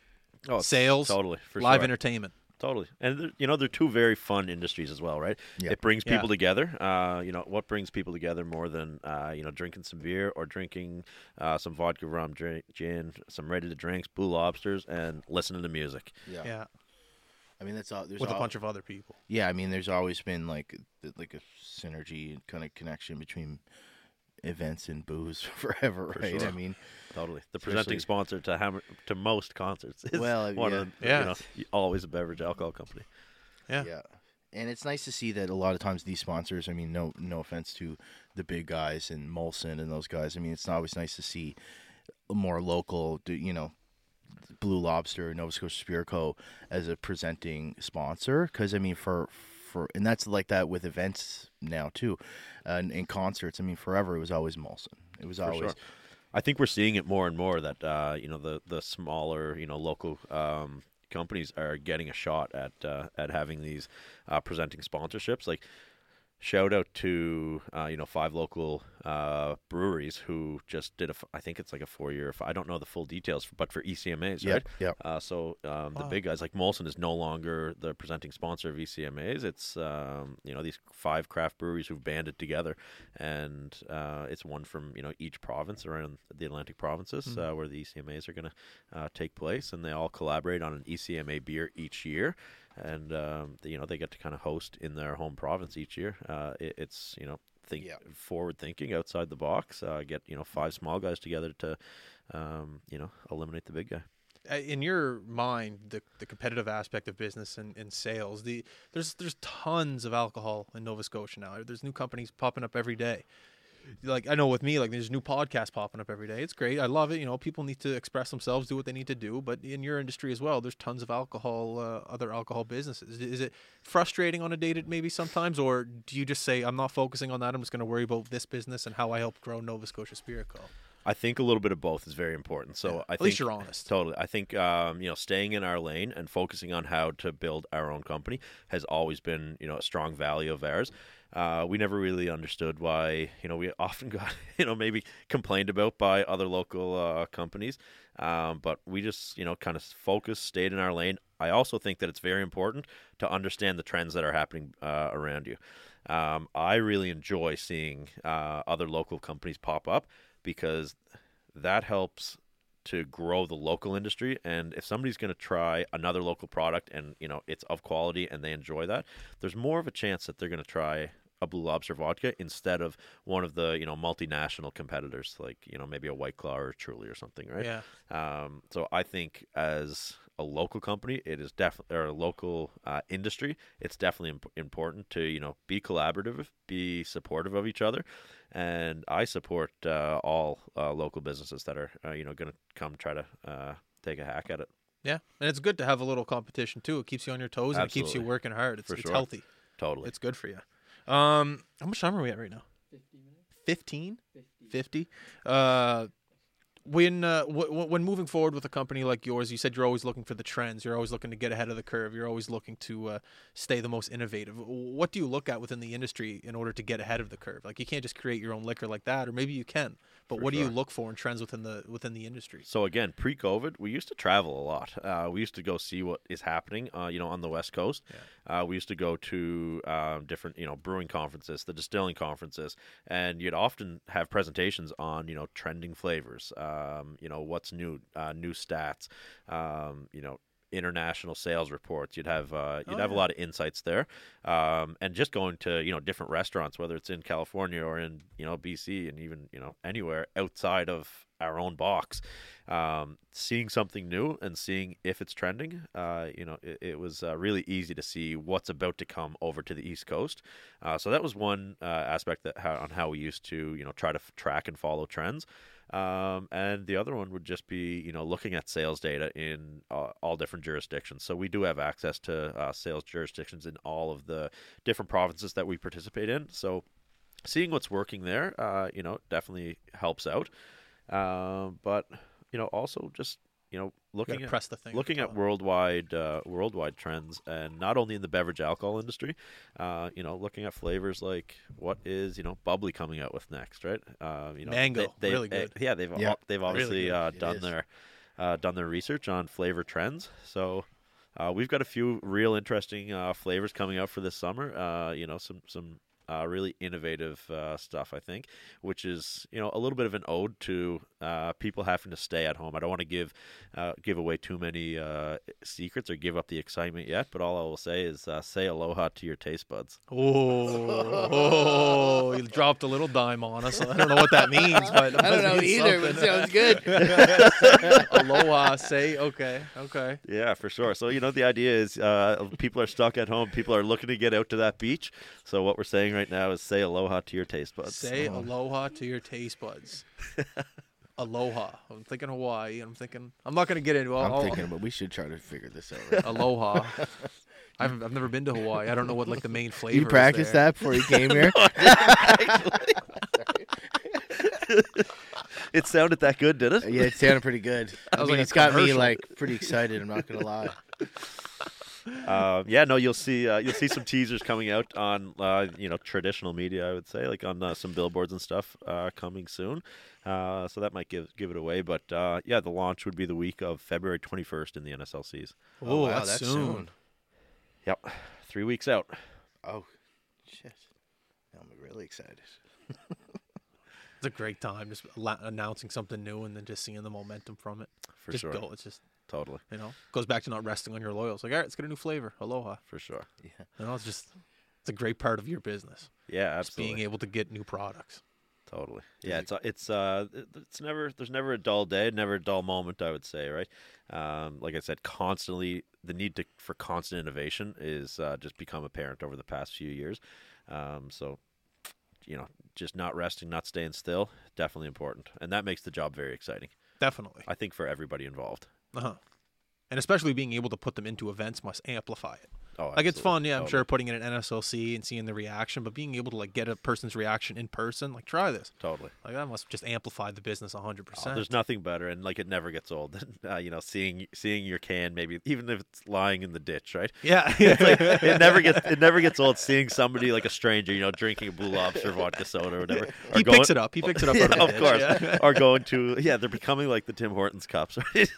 Speaker 3: Oh,
Speaker 2: sales,
Speaker 3: totally for
Speaker 2: live
Speaker 3: sure.
Speaker 2: entertainment.
Speaker 3: Totally, and you know they're two very fun industries as well, right?
Speaker 4: Yeah.
Speaker 3: It brings
Speaker 2: Yeah.
Speaker 3: people together. Uh, you know what brings people together more than uh, you know drinking some beer or drinking uh, some vodka, rum, drink, gin, some ready to drinks, blue lobsters, and listening to music.
Speaker 4: Yeah.
Speaker 2: Yeah,
Speaker 4: I mean, that's all. There's
Speaker 2: with a
Speaker 4: al-
Speaker 2: bunch of other people.
Speaker 4: Yeah, I mean, there's always been like like a synergy and kind of connection between events and booze forever,
Speaker 3: For
Speaker 4: right?
Speaker 3: sure.
Speaker 4: I mean,
Speaker 3: Totally, the presenting sponsor to hammer, to most concerts is
Speaker 4: Well,
Speaker 3: one
Speaker 4: yeah.
Speaker 3: of the,
Speaker 2: Yeah.
Speaker 3: you know always a beverage alcohol company.
Speaker 2: Yeah.
Speaker 4: yeah. And it's nice to see that a lot of times these sponsors. I mean, no no offense to the big guys and Molson and those guys. I mean, it's not always nice to see a more local, you know, Blue Lobster, Nova Scotia Spirit Co. as a presenting sponsor. Because I mean, for for and that's like that with events now too, and, and concerts. I mean, forever it was always Molson. It was
Speaker 3: For
Speaker 4: always
Speaker 3: sure. I think we're seeing it more and more that uh, you know the the smaller you know local um, companies are getting a shot at uh, at having these uh, presenting sponsorships. Like shout out to uh, you know five local uh, breweries who just did a I think it's like a four year I don't know the full details but for ECMAs
Speaker 4: yeah
Speaker 3: right.
Speaker 4: yeah.
Speaker 3: Uh, so um, the big guys like Molson is no longer the presenting sponsor of ECMAs. It's um, you know these five craft breweries who've banded together, and uh, it's one from you know each province around the Atlantic provinces
Speaker 2: Mhm.
Speaker 3: uh, where the ECMAs are going to uh, take place, and they all collaborate on an ECMA beer each year, and um, they, you know they get to kind of host in their home province each year. Uh, it, it's you know think
Speaker 4: Yeah.
Speaker 3: forward thinking outside the box. Uh, get you know five small guys together to um, you know eliminate the big guy.
Speaker 2: Uh, in your mind, the the competitive aspect of business and, and sales, the there's there's tons of alcohol in Nova Scotia now. There's new companies popping up every day. Like I know with me, like there's new podcasts popping up every day. It's great. I love it. You know, people need to express themselves, do what they need to do. But in your industry as well, there's tons of alcohol, uh, other alcohol businesses. Is it frustrating on a day to maybe sometimes, or do you just say I'm not focusing on that? I'm just going to worry about this business and how I help grow Nova Scotia Spirit Co.
Speaker 3: I think a little bit of both is very important. So
Speaker 2: Yeah.
Speaker 3: I
Speaker 2: At
Speaker 3: think
Speaker 2: least you're honest.
Speaker 3: Totally. I think um, you know staying in our lane and focusing on how to build our own company has always been you know a strong value of ours. Uh, we never really understood why, you know, we often got, you know, maybe complained about by other local uh, companies. Um, but we just, you know, kind of focused, stayed in our lane. I also think that it's very important to understand the trends that are happening uh, around you. Um, I really enjoy seeing uh, other local companies pop up because that helps to grow the local industry and if somebody's going to try another local product and you know it's of quality and they enjoy that there's more of a chance that they're going to try a blue lobster vodka instead of one of the you know multinational competitors like you know maybe a white claw or truly or something right
Speaker 2: Yeah.
Speaker 3: um, so i think as a local company it is definitely or a local uh, industry it's definitely imp- important to you know be collaborative be supportive of each other and i support uh, all uh, local businesses that are uh, you know going to come try to uh, take a hack at it
Speaker 2: Yeah, and it's good to have a little competition too. It keeps you on your toes and it keeps you working hard. It's,
Speaker 3: For
Speaker 2: it's
Speaker 3: sure.
Speaker 2: healthy.
Speaker 3: totally
Speaker 2: It's good for you. Um, how much time are we at right now? 15 50 uh when uh, w- when moving forward with a company like yours, you said you're always looking for the trends. You're always looking to get ahead of the curve. You're always looking to uh, stay the most innovative. What do you look at within the industry in order to get ahead of the curve? Like you can't just create your own liquor like that, or maybe you can. But
Speaker 3: For
Speaker 2: what do you look for in trends within the within the industry?
Speaker 3: So again, pre-COVID, we used to travel a lot. Uh, we used to go see what is happening, uh, you know, on the West Coast. Uh, we used to go to um, different, you know, brewing conferences, the distilling conferences, and you'd often have presentations on, you know, trending flavors, um, you know, what's new, uh, new stats, um, you know, international sales reports. You'd have uh, you'd
Speaker 2: Oh,
Speaker 3: have a lot of insights there, um, and just going to you know different restaurants, whether it's in California or in you know BC, and even you know anywhere outside of our own box, um, seeing something new and seeing if it's trending. Uh, you know, it, it was uh, really easy to see what's about to come over to the East Coast. Uh, so that was one uh, aspect that how, on how we used to you know try to f- track and follow trends. Um, and the other one would just be, you know, looking at sales data in uh, all different jurisdictions. So we do have access to uh, sales jurisdictions in all of the different provinces that we participate in. So seeing what's working there, uh, you know, definitely helps out. Um, but you know, also just you know, looking
Speaker 2: gotta
Speaker 3: at
Speaker 2: press the thing.
Speaker 3: looking at
Speaker 2: top.
Speaker 3: worldwide uh, worldwide trends and not only in the beverage alcohol industry uh, you know looking at flavors like what is you know bubly coming out with next right uh, you know
Speaker 2: Mango,
Speaker 3: they,
Speaker 2: really
Speaker 3: eh,
Speaker 2: good.
Speaker 3: yeah they've
Speaker 4: Yeah,
Speaker 3: they've obviously
Speaker 2: good.
Speaker 3: uh, done their uh, done their research on flavor trends so uh, we've got a few real interesting uh, flavors coming out for this summer uh, you know some some uh, really innovative uh, stuff, I think, which is you know a little bit of an ode to uh, people having to stay at home. I don't want to give uh, give away too many uh, secrets or give up the excitement yet, but all I will say is uh, say aloha to your taste buds.
Speaker 2: Oh, oh, you dropped a little dime on us. I don't know what that means, but it
Speaker 4: I don't know
Speaker 2: mean
Speaker 4: either, but it sounds good.
Speaker 2: Aloha, say okay, okay.
Speaker 3: Yeah, for sure. So you know the idea is uh, people are stuck at home. People are looking to get out to that beach. So what we're saying right now is say aloha to your taste buds.
Speaker 2: Say oh. aloha to your taste buds. aloha. I'm thinking Hawaii. I'm thinking. I'm not gonna get into. All.
Speaker 4: I'm
Speaker 2: I'll-
Speaker 4: thinking, but we should try to figure this out. Right?
Speaker 2: aloha. I've I've never been to Hawaii. I don't know what like the main flavor.
Speaker 4: You practiced that before you came here?
Speaker 3: It sounded that good, did it?
Speaker 4: yeah, it sounded pretty good. I
Speaker 2: was
Speaker 4: mean,
Speaker 2: like
Speaker 4: it's got me like pretty excited. I'm not gonna lie.
Speaker 3: Um, yeah, no, you'll see uh, you'll see some teasers coming out on uh, you know traditional media. I would say like on uh, some billboards and stuff uh, coming soon. Uh, so that might give give it away. But uh, yeah, the launch would be the week of February 21st in the NSLCs.
Speaker 2: Oh,
Speaker 4: wow,
Speaker 2: that's, soon.
Speaker 3: Yep, three weeks out.
Speaker 4: Oh, shit! Now I'm really excited.
Speaker 2: It's a great time just la- announcing something new and then just seeing the momentum from it.
Speaker 3: For
Speaker 2: just
Speaker 3: sure.
Speaker 2: go. It's just
Speaker 3: Totally,
Speaker 2: you know goes back to not resting on your laurels. Like all right, let's get a new flavor. Aloha.
Speaker 3: for sure.
Speaker 4: Yeah.
Speaker 2: You know, it's just it's a great part of your business.
Speaker 3: Yeah, absolutely.
Speaker 2: being able to get new products.
Speaker 3: Totally. Yeah, it's uh, it's uh it's never there's never a dull day, never a dull moment. I would say, right? Um, like I said, constantly the need to for constant innovation is uh, just become apparent over the past few years. Um, so, you know, just not resting, not staying still, definitely important, and that makes the job very exciting.
Speaker 2: Definitely.
Speaker 3: I think for everybody involved.
Speaker 2: Uh huh. And especially being able to put them into events must amplify it.
Speaker 3: Oh,
Speaker 2: like it's fun, yeah. I'm sure putting it in NSLC and seeing the reaction, but being able to like get a person's reaction in person, like try this,
Speaker 3: Totally.
Speaker 2: like that must just amplify the business 100.
Speaker 3: Oh,
Speaker 2: percent
Speaker 3: there's nothing better, and like it never gets old. than, uh, you know, seeing seeing your can, maybe even if it's lying in the ditch, right?
Speaker 2: Yeah,
Speaker 3: like it never gets it never gets old. Seeing somebody like a stranger, you know, drinking a Blue Lobster vodka soda or whatever.
Speaker 2: he
Speaker 3: or going,
Speaker 2: picks it up. He picks it up.
Speaker 3: yeah, of
Speaker 2: the
Speaker 3: course.
Speaker 2: ditch, yeah.
Speaker 3: or going to yeah, they're becoming like the Tim Hortons cups, right?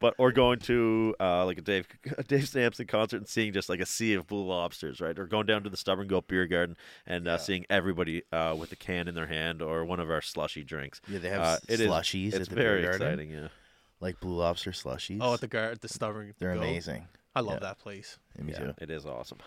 Speaker 3: but or going to uh, like a Dave a Dave Sampson concert and seeing just like a sea of blue lobsters, right? Or going down to the Stubborn Goat Beer Garden and uh, seeing everybody uh, with a can in their hand or one of our slushy drinks.
Speaker 4: Yeah, they have
Speaker 3: Uh,
Speaker 4: s-
Speaker 3: it is-
Speaker 4: slushies
Speaker 3: It's
Speaker 4: at the
Speaker 3: very
Speaker 4: beer garden.
Speaker 3: exciting. Yeah.
Speaker 4: like Blue Lobster slushies.
Speaker 2: Oh, at the guard, the stubborn.
Speaker 4: they're
Speaker 2: Goat.
Speaker 4: amazing.
Speaker 2: I love
Speaker 4: Yeah.
Speaker 2: that place.
Speaker 4: Yeah, me too.
Speaker 3: it is awesome.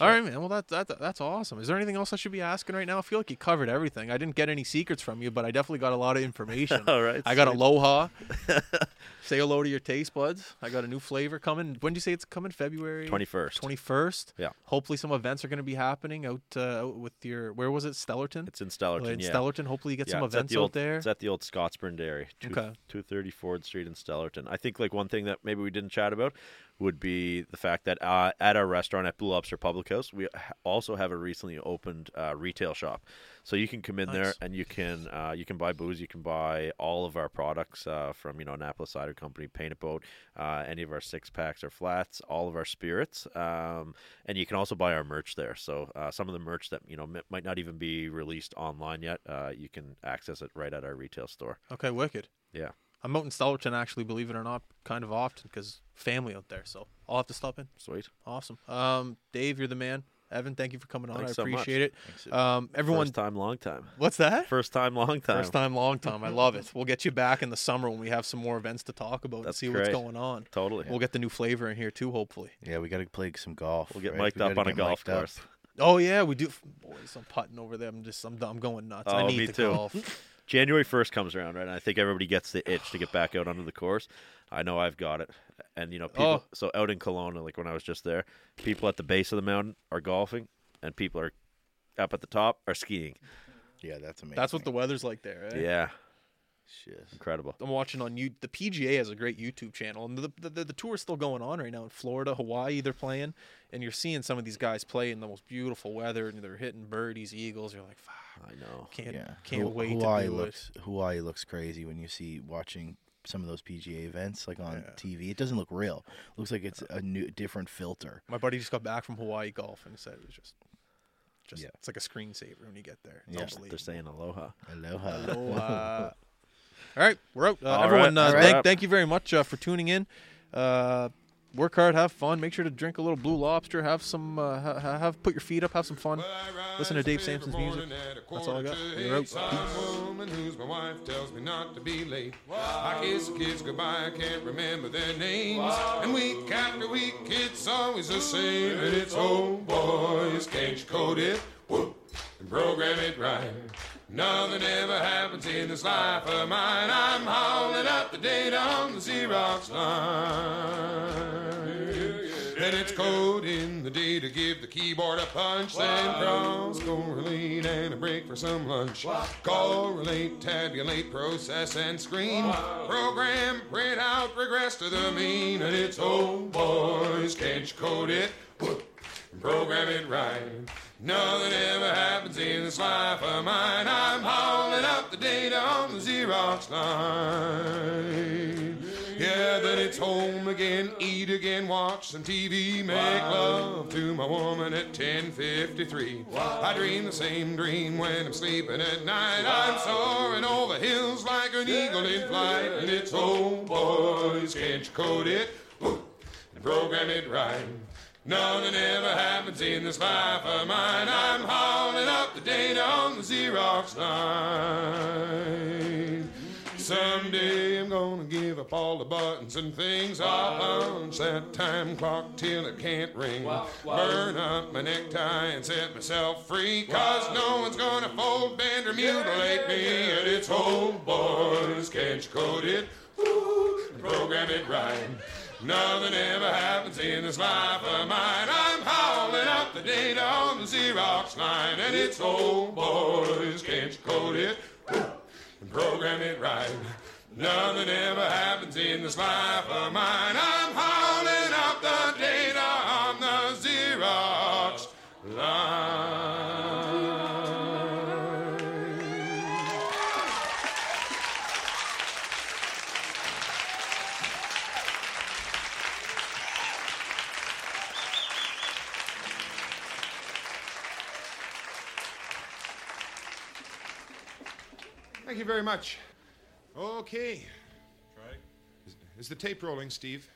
Speaker 2: All right, man. Well, that, that that's awesome. Is there anything else I should be asking right now? I feel like you covered everything. I didn't get any secrets from you, but I definitely got a lot of information.
Speaker 3: All right,
Speaker 2: I got
Speaker 3: sweet.
Speaker 2: aloha. say hello to your taste buds. I got a new flavor coming. When did you say it's coming? February
Speaker 3: 21st.
Speaker 2: Twenty first.
Speaker 3: Yeah.
Speaker 2: Hopefully, some events are going to be happening out, uh, out with your. Where was it? Stellarton.
Speaker 3: It's in Stellarton.
Speaker 2: in
Speaker 3: yeah.
Speaker 2: Stellarton. Hopefully, you get
Speaker 3: Yeah,
Speaker 2: some events
Speaker 3: the old,
Speaker 2: out there.
Speaker 3: It's at the old Scotsburn Dairy, two,
Speaker 2: Okay.
Speaker 3: 230 Ford Street in Stellarton. I think like one thing that maybe we didn't chat about would be the fact that uh, at our restaurant at Blue Lobster Public House, we also have a recently opened uh, retail shop. So you can come in there and you can uh, you can buy booze, you can buy all of our products uh, from you know Annapolis Cider Company, Painted Boat, uh, any of our six packs or flats, all of our spirits, um, and you can also buy our merch there. So uh, some of the merch that you know m- might not even be released online yet, uh, you can access it right at our retail store.
Speaker 2: okay, wicked.
Speaker 3: Yeah.
Speaker 2: I'm out in Stellarton, actually, believe it or not, kind of often because family out there. So I'll have to stop in.
Speaker 3: Sweet.
Speaker 2: Awesome. Um, Dave, you're the man. Evan, thank you for coming on.
Speaker 3: Thanks
Speaker 2: I
Speaker 3: so much.
Speaker 2: appreciate it.
Speaker 4: Thanks.
Speaker 2: Um, everyone,
Speaker 3: First time, long time.
Speaker 2: what's that?
Speaker 3: First time, long time.
Speaker 2: First time, long time. I love it. We'll get you back in the summer when we have some more events to talk about
Speaker 3: That's
Speaker 2: and see what's going on.
Speaker 3: Totally.
Speaker 2: We'll get the new flavor in here too, hopefully.
Speaker 4: yeah, we got to play some golf.
Speaker 3: We'll get
Speaker 4: right?
Speaker 3: mic'd
Speaker 4: We
Speaker 3: up on a golf
Speaker 4: mic'd up.
Speaker 3: course.
Speaker 2: Oh yeah, we do. Boys, I'm putting over there. I'm just, I'm, I'm going nuts. I
Speaker 3: Oh,
Speaker 2: need
Speaker 3: me
Speaker 2: to
Speaker 3: too.
Speaker 2: golf.
Speaker 3: January 1st comes around, right? And I think everybody gets the itch to get back out onto the course. I know I've got it. And, you know, people,
Speaker 2: Oh.
Speaker 3: so out in Kelowna, like when I was just there, people at the base of the mountain are golfing, and people are up at the top are skiing.
Speaker 4: Yeah, that's amazing.
Speaker 2: That's what the weather's like there. Eh?
Speaker 3: Yeah.
Speaker 4: Shit.
Speaker 3: Incredible.
Speaker 2: I'm watching on you. The PGA has a great YouTube channel, and the, the the the tour's still going on right now in Florida, Hawaii. They're playing, and you're seeing some of these guys play in the most beautiful weather, and they're hitting birdies, eagles. You're like, "Fuck,
Speaker 3: I know.
Speaker 2: can't
Speaker 4: Yeah.
Speaker 2: can't
Speaker 4: Hu-
Speaker 2: wait
Speaker 4: Hawaii
Speaker 2: to do
Speaker 4: looks Hawaii looks crazy when you see watching some of those PGA events like on
Speaker 2: Yeah.
Speaker 4: TV. It doesn't look real. It looks like it's a new different filter.
Speaker 2: My buddy just got back from Hawaii golf and said it was just, just
Speaker 4: Yeah.
Speaker 2: it's like a screensaver when you get there. It's
Speaker 4: Yeah.
Speaker 3: They're saying aloha.
Speaker 4: Aloha.
Speaker 2: Aloha. All right, we're out. Uh, everyone,
Speaker 3: right,
Speaker 2: uh,
Speaker 3: all
Speaker 2: thank,
Speaker 3: right.
Speaker 2: thank you very much uh, for tuning in. Uh, work hard, have fun. Make sure to drink a little Blue Lobster. Have some, uh, ha- ha- have put your feet up, have some fun. Listen to Dave Sampson's music. That's all I got. You're out.
Speaker 1: Woman who's my wife tells me not to be late. I kiss the kids goodbye, I can't remember their names. And week after week, it's always the same. And it's oh boys, can't you code it? Whoop, and program it right. Nothing ever happens in this life of mine. I'm hauling up the data on the Xerox line. And it's code in the day to give the keyboard a punch, then cross, correlate, and a break for some lunch. Correlate, tabulate, process, and screen. Program, print out, regress to the mean. And it's oh boys, can't you code it? Program it right. Nothing ever happens in this life of mine. I'm hauling up the data on the Xerox line. Yeah, then it's home again, eat again, watch some TV, make love to my woman at 10:53. I dream the same dream when I'm sleeping at night. I'm soaring over hills like an eagle in flight, and it's oh boys, can't you code it? and program it right. Nothing ever happens in this life of mine. I'm hauling up the data on the Xerox line. Someday I'm gonna give up all the buttons and things. I'll punch that time clock till it can't ring. Burn up my necktie and set myself free. Cause no one's gonna fold, bend, or mutilate me. And it's oh boys, can't you code it? And program it right. Nothing ever happens in this life of mine. I'm hauling up the data on the Xerox line, and it's oh boys, can't code it? and program it right. Nothing ever happens in this life of mine. I'm hauling up the data on the Xerox line. You very much. Okay. Is, is the tape rolling, Steve?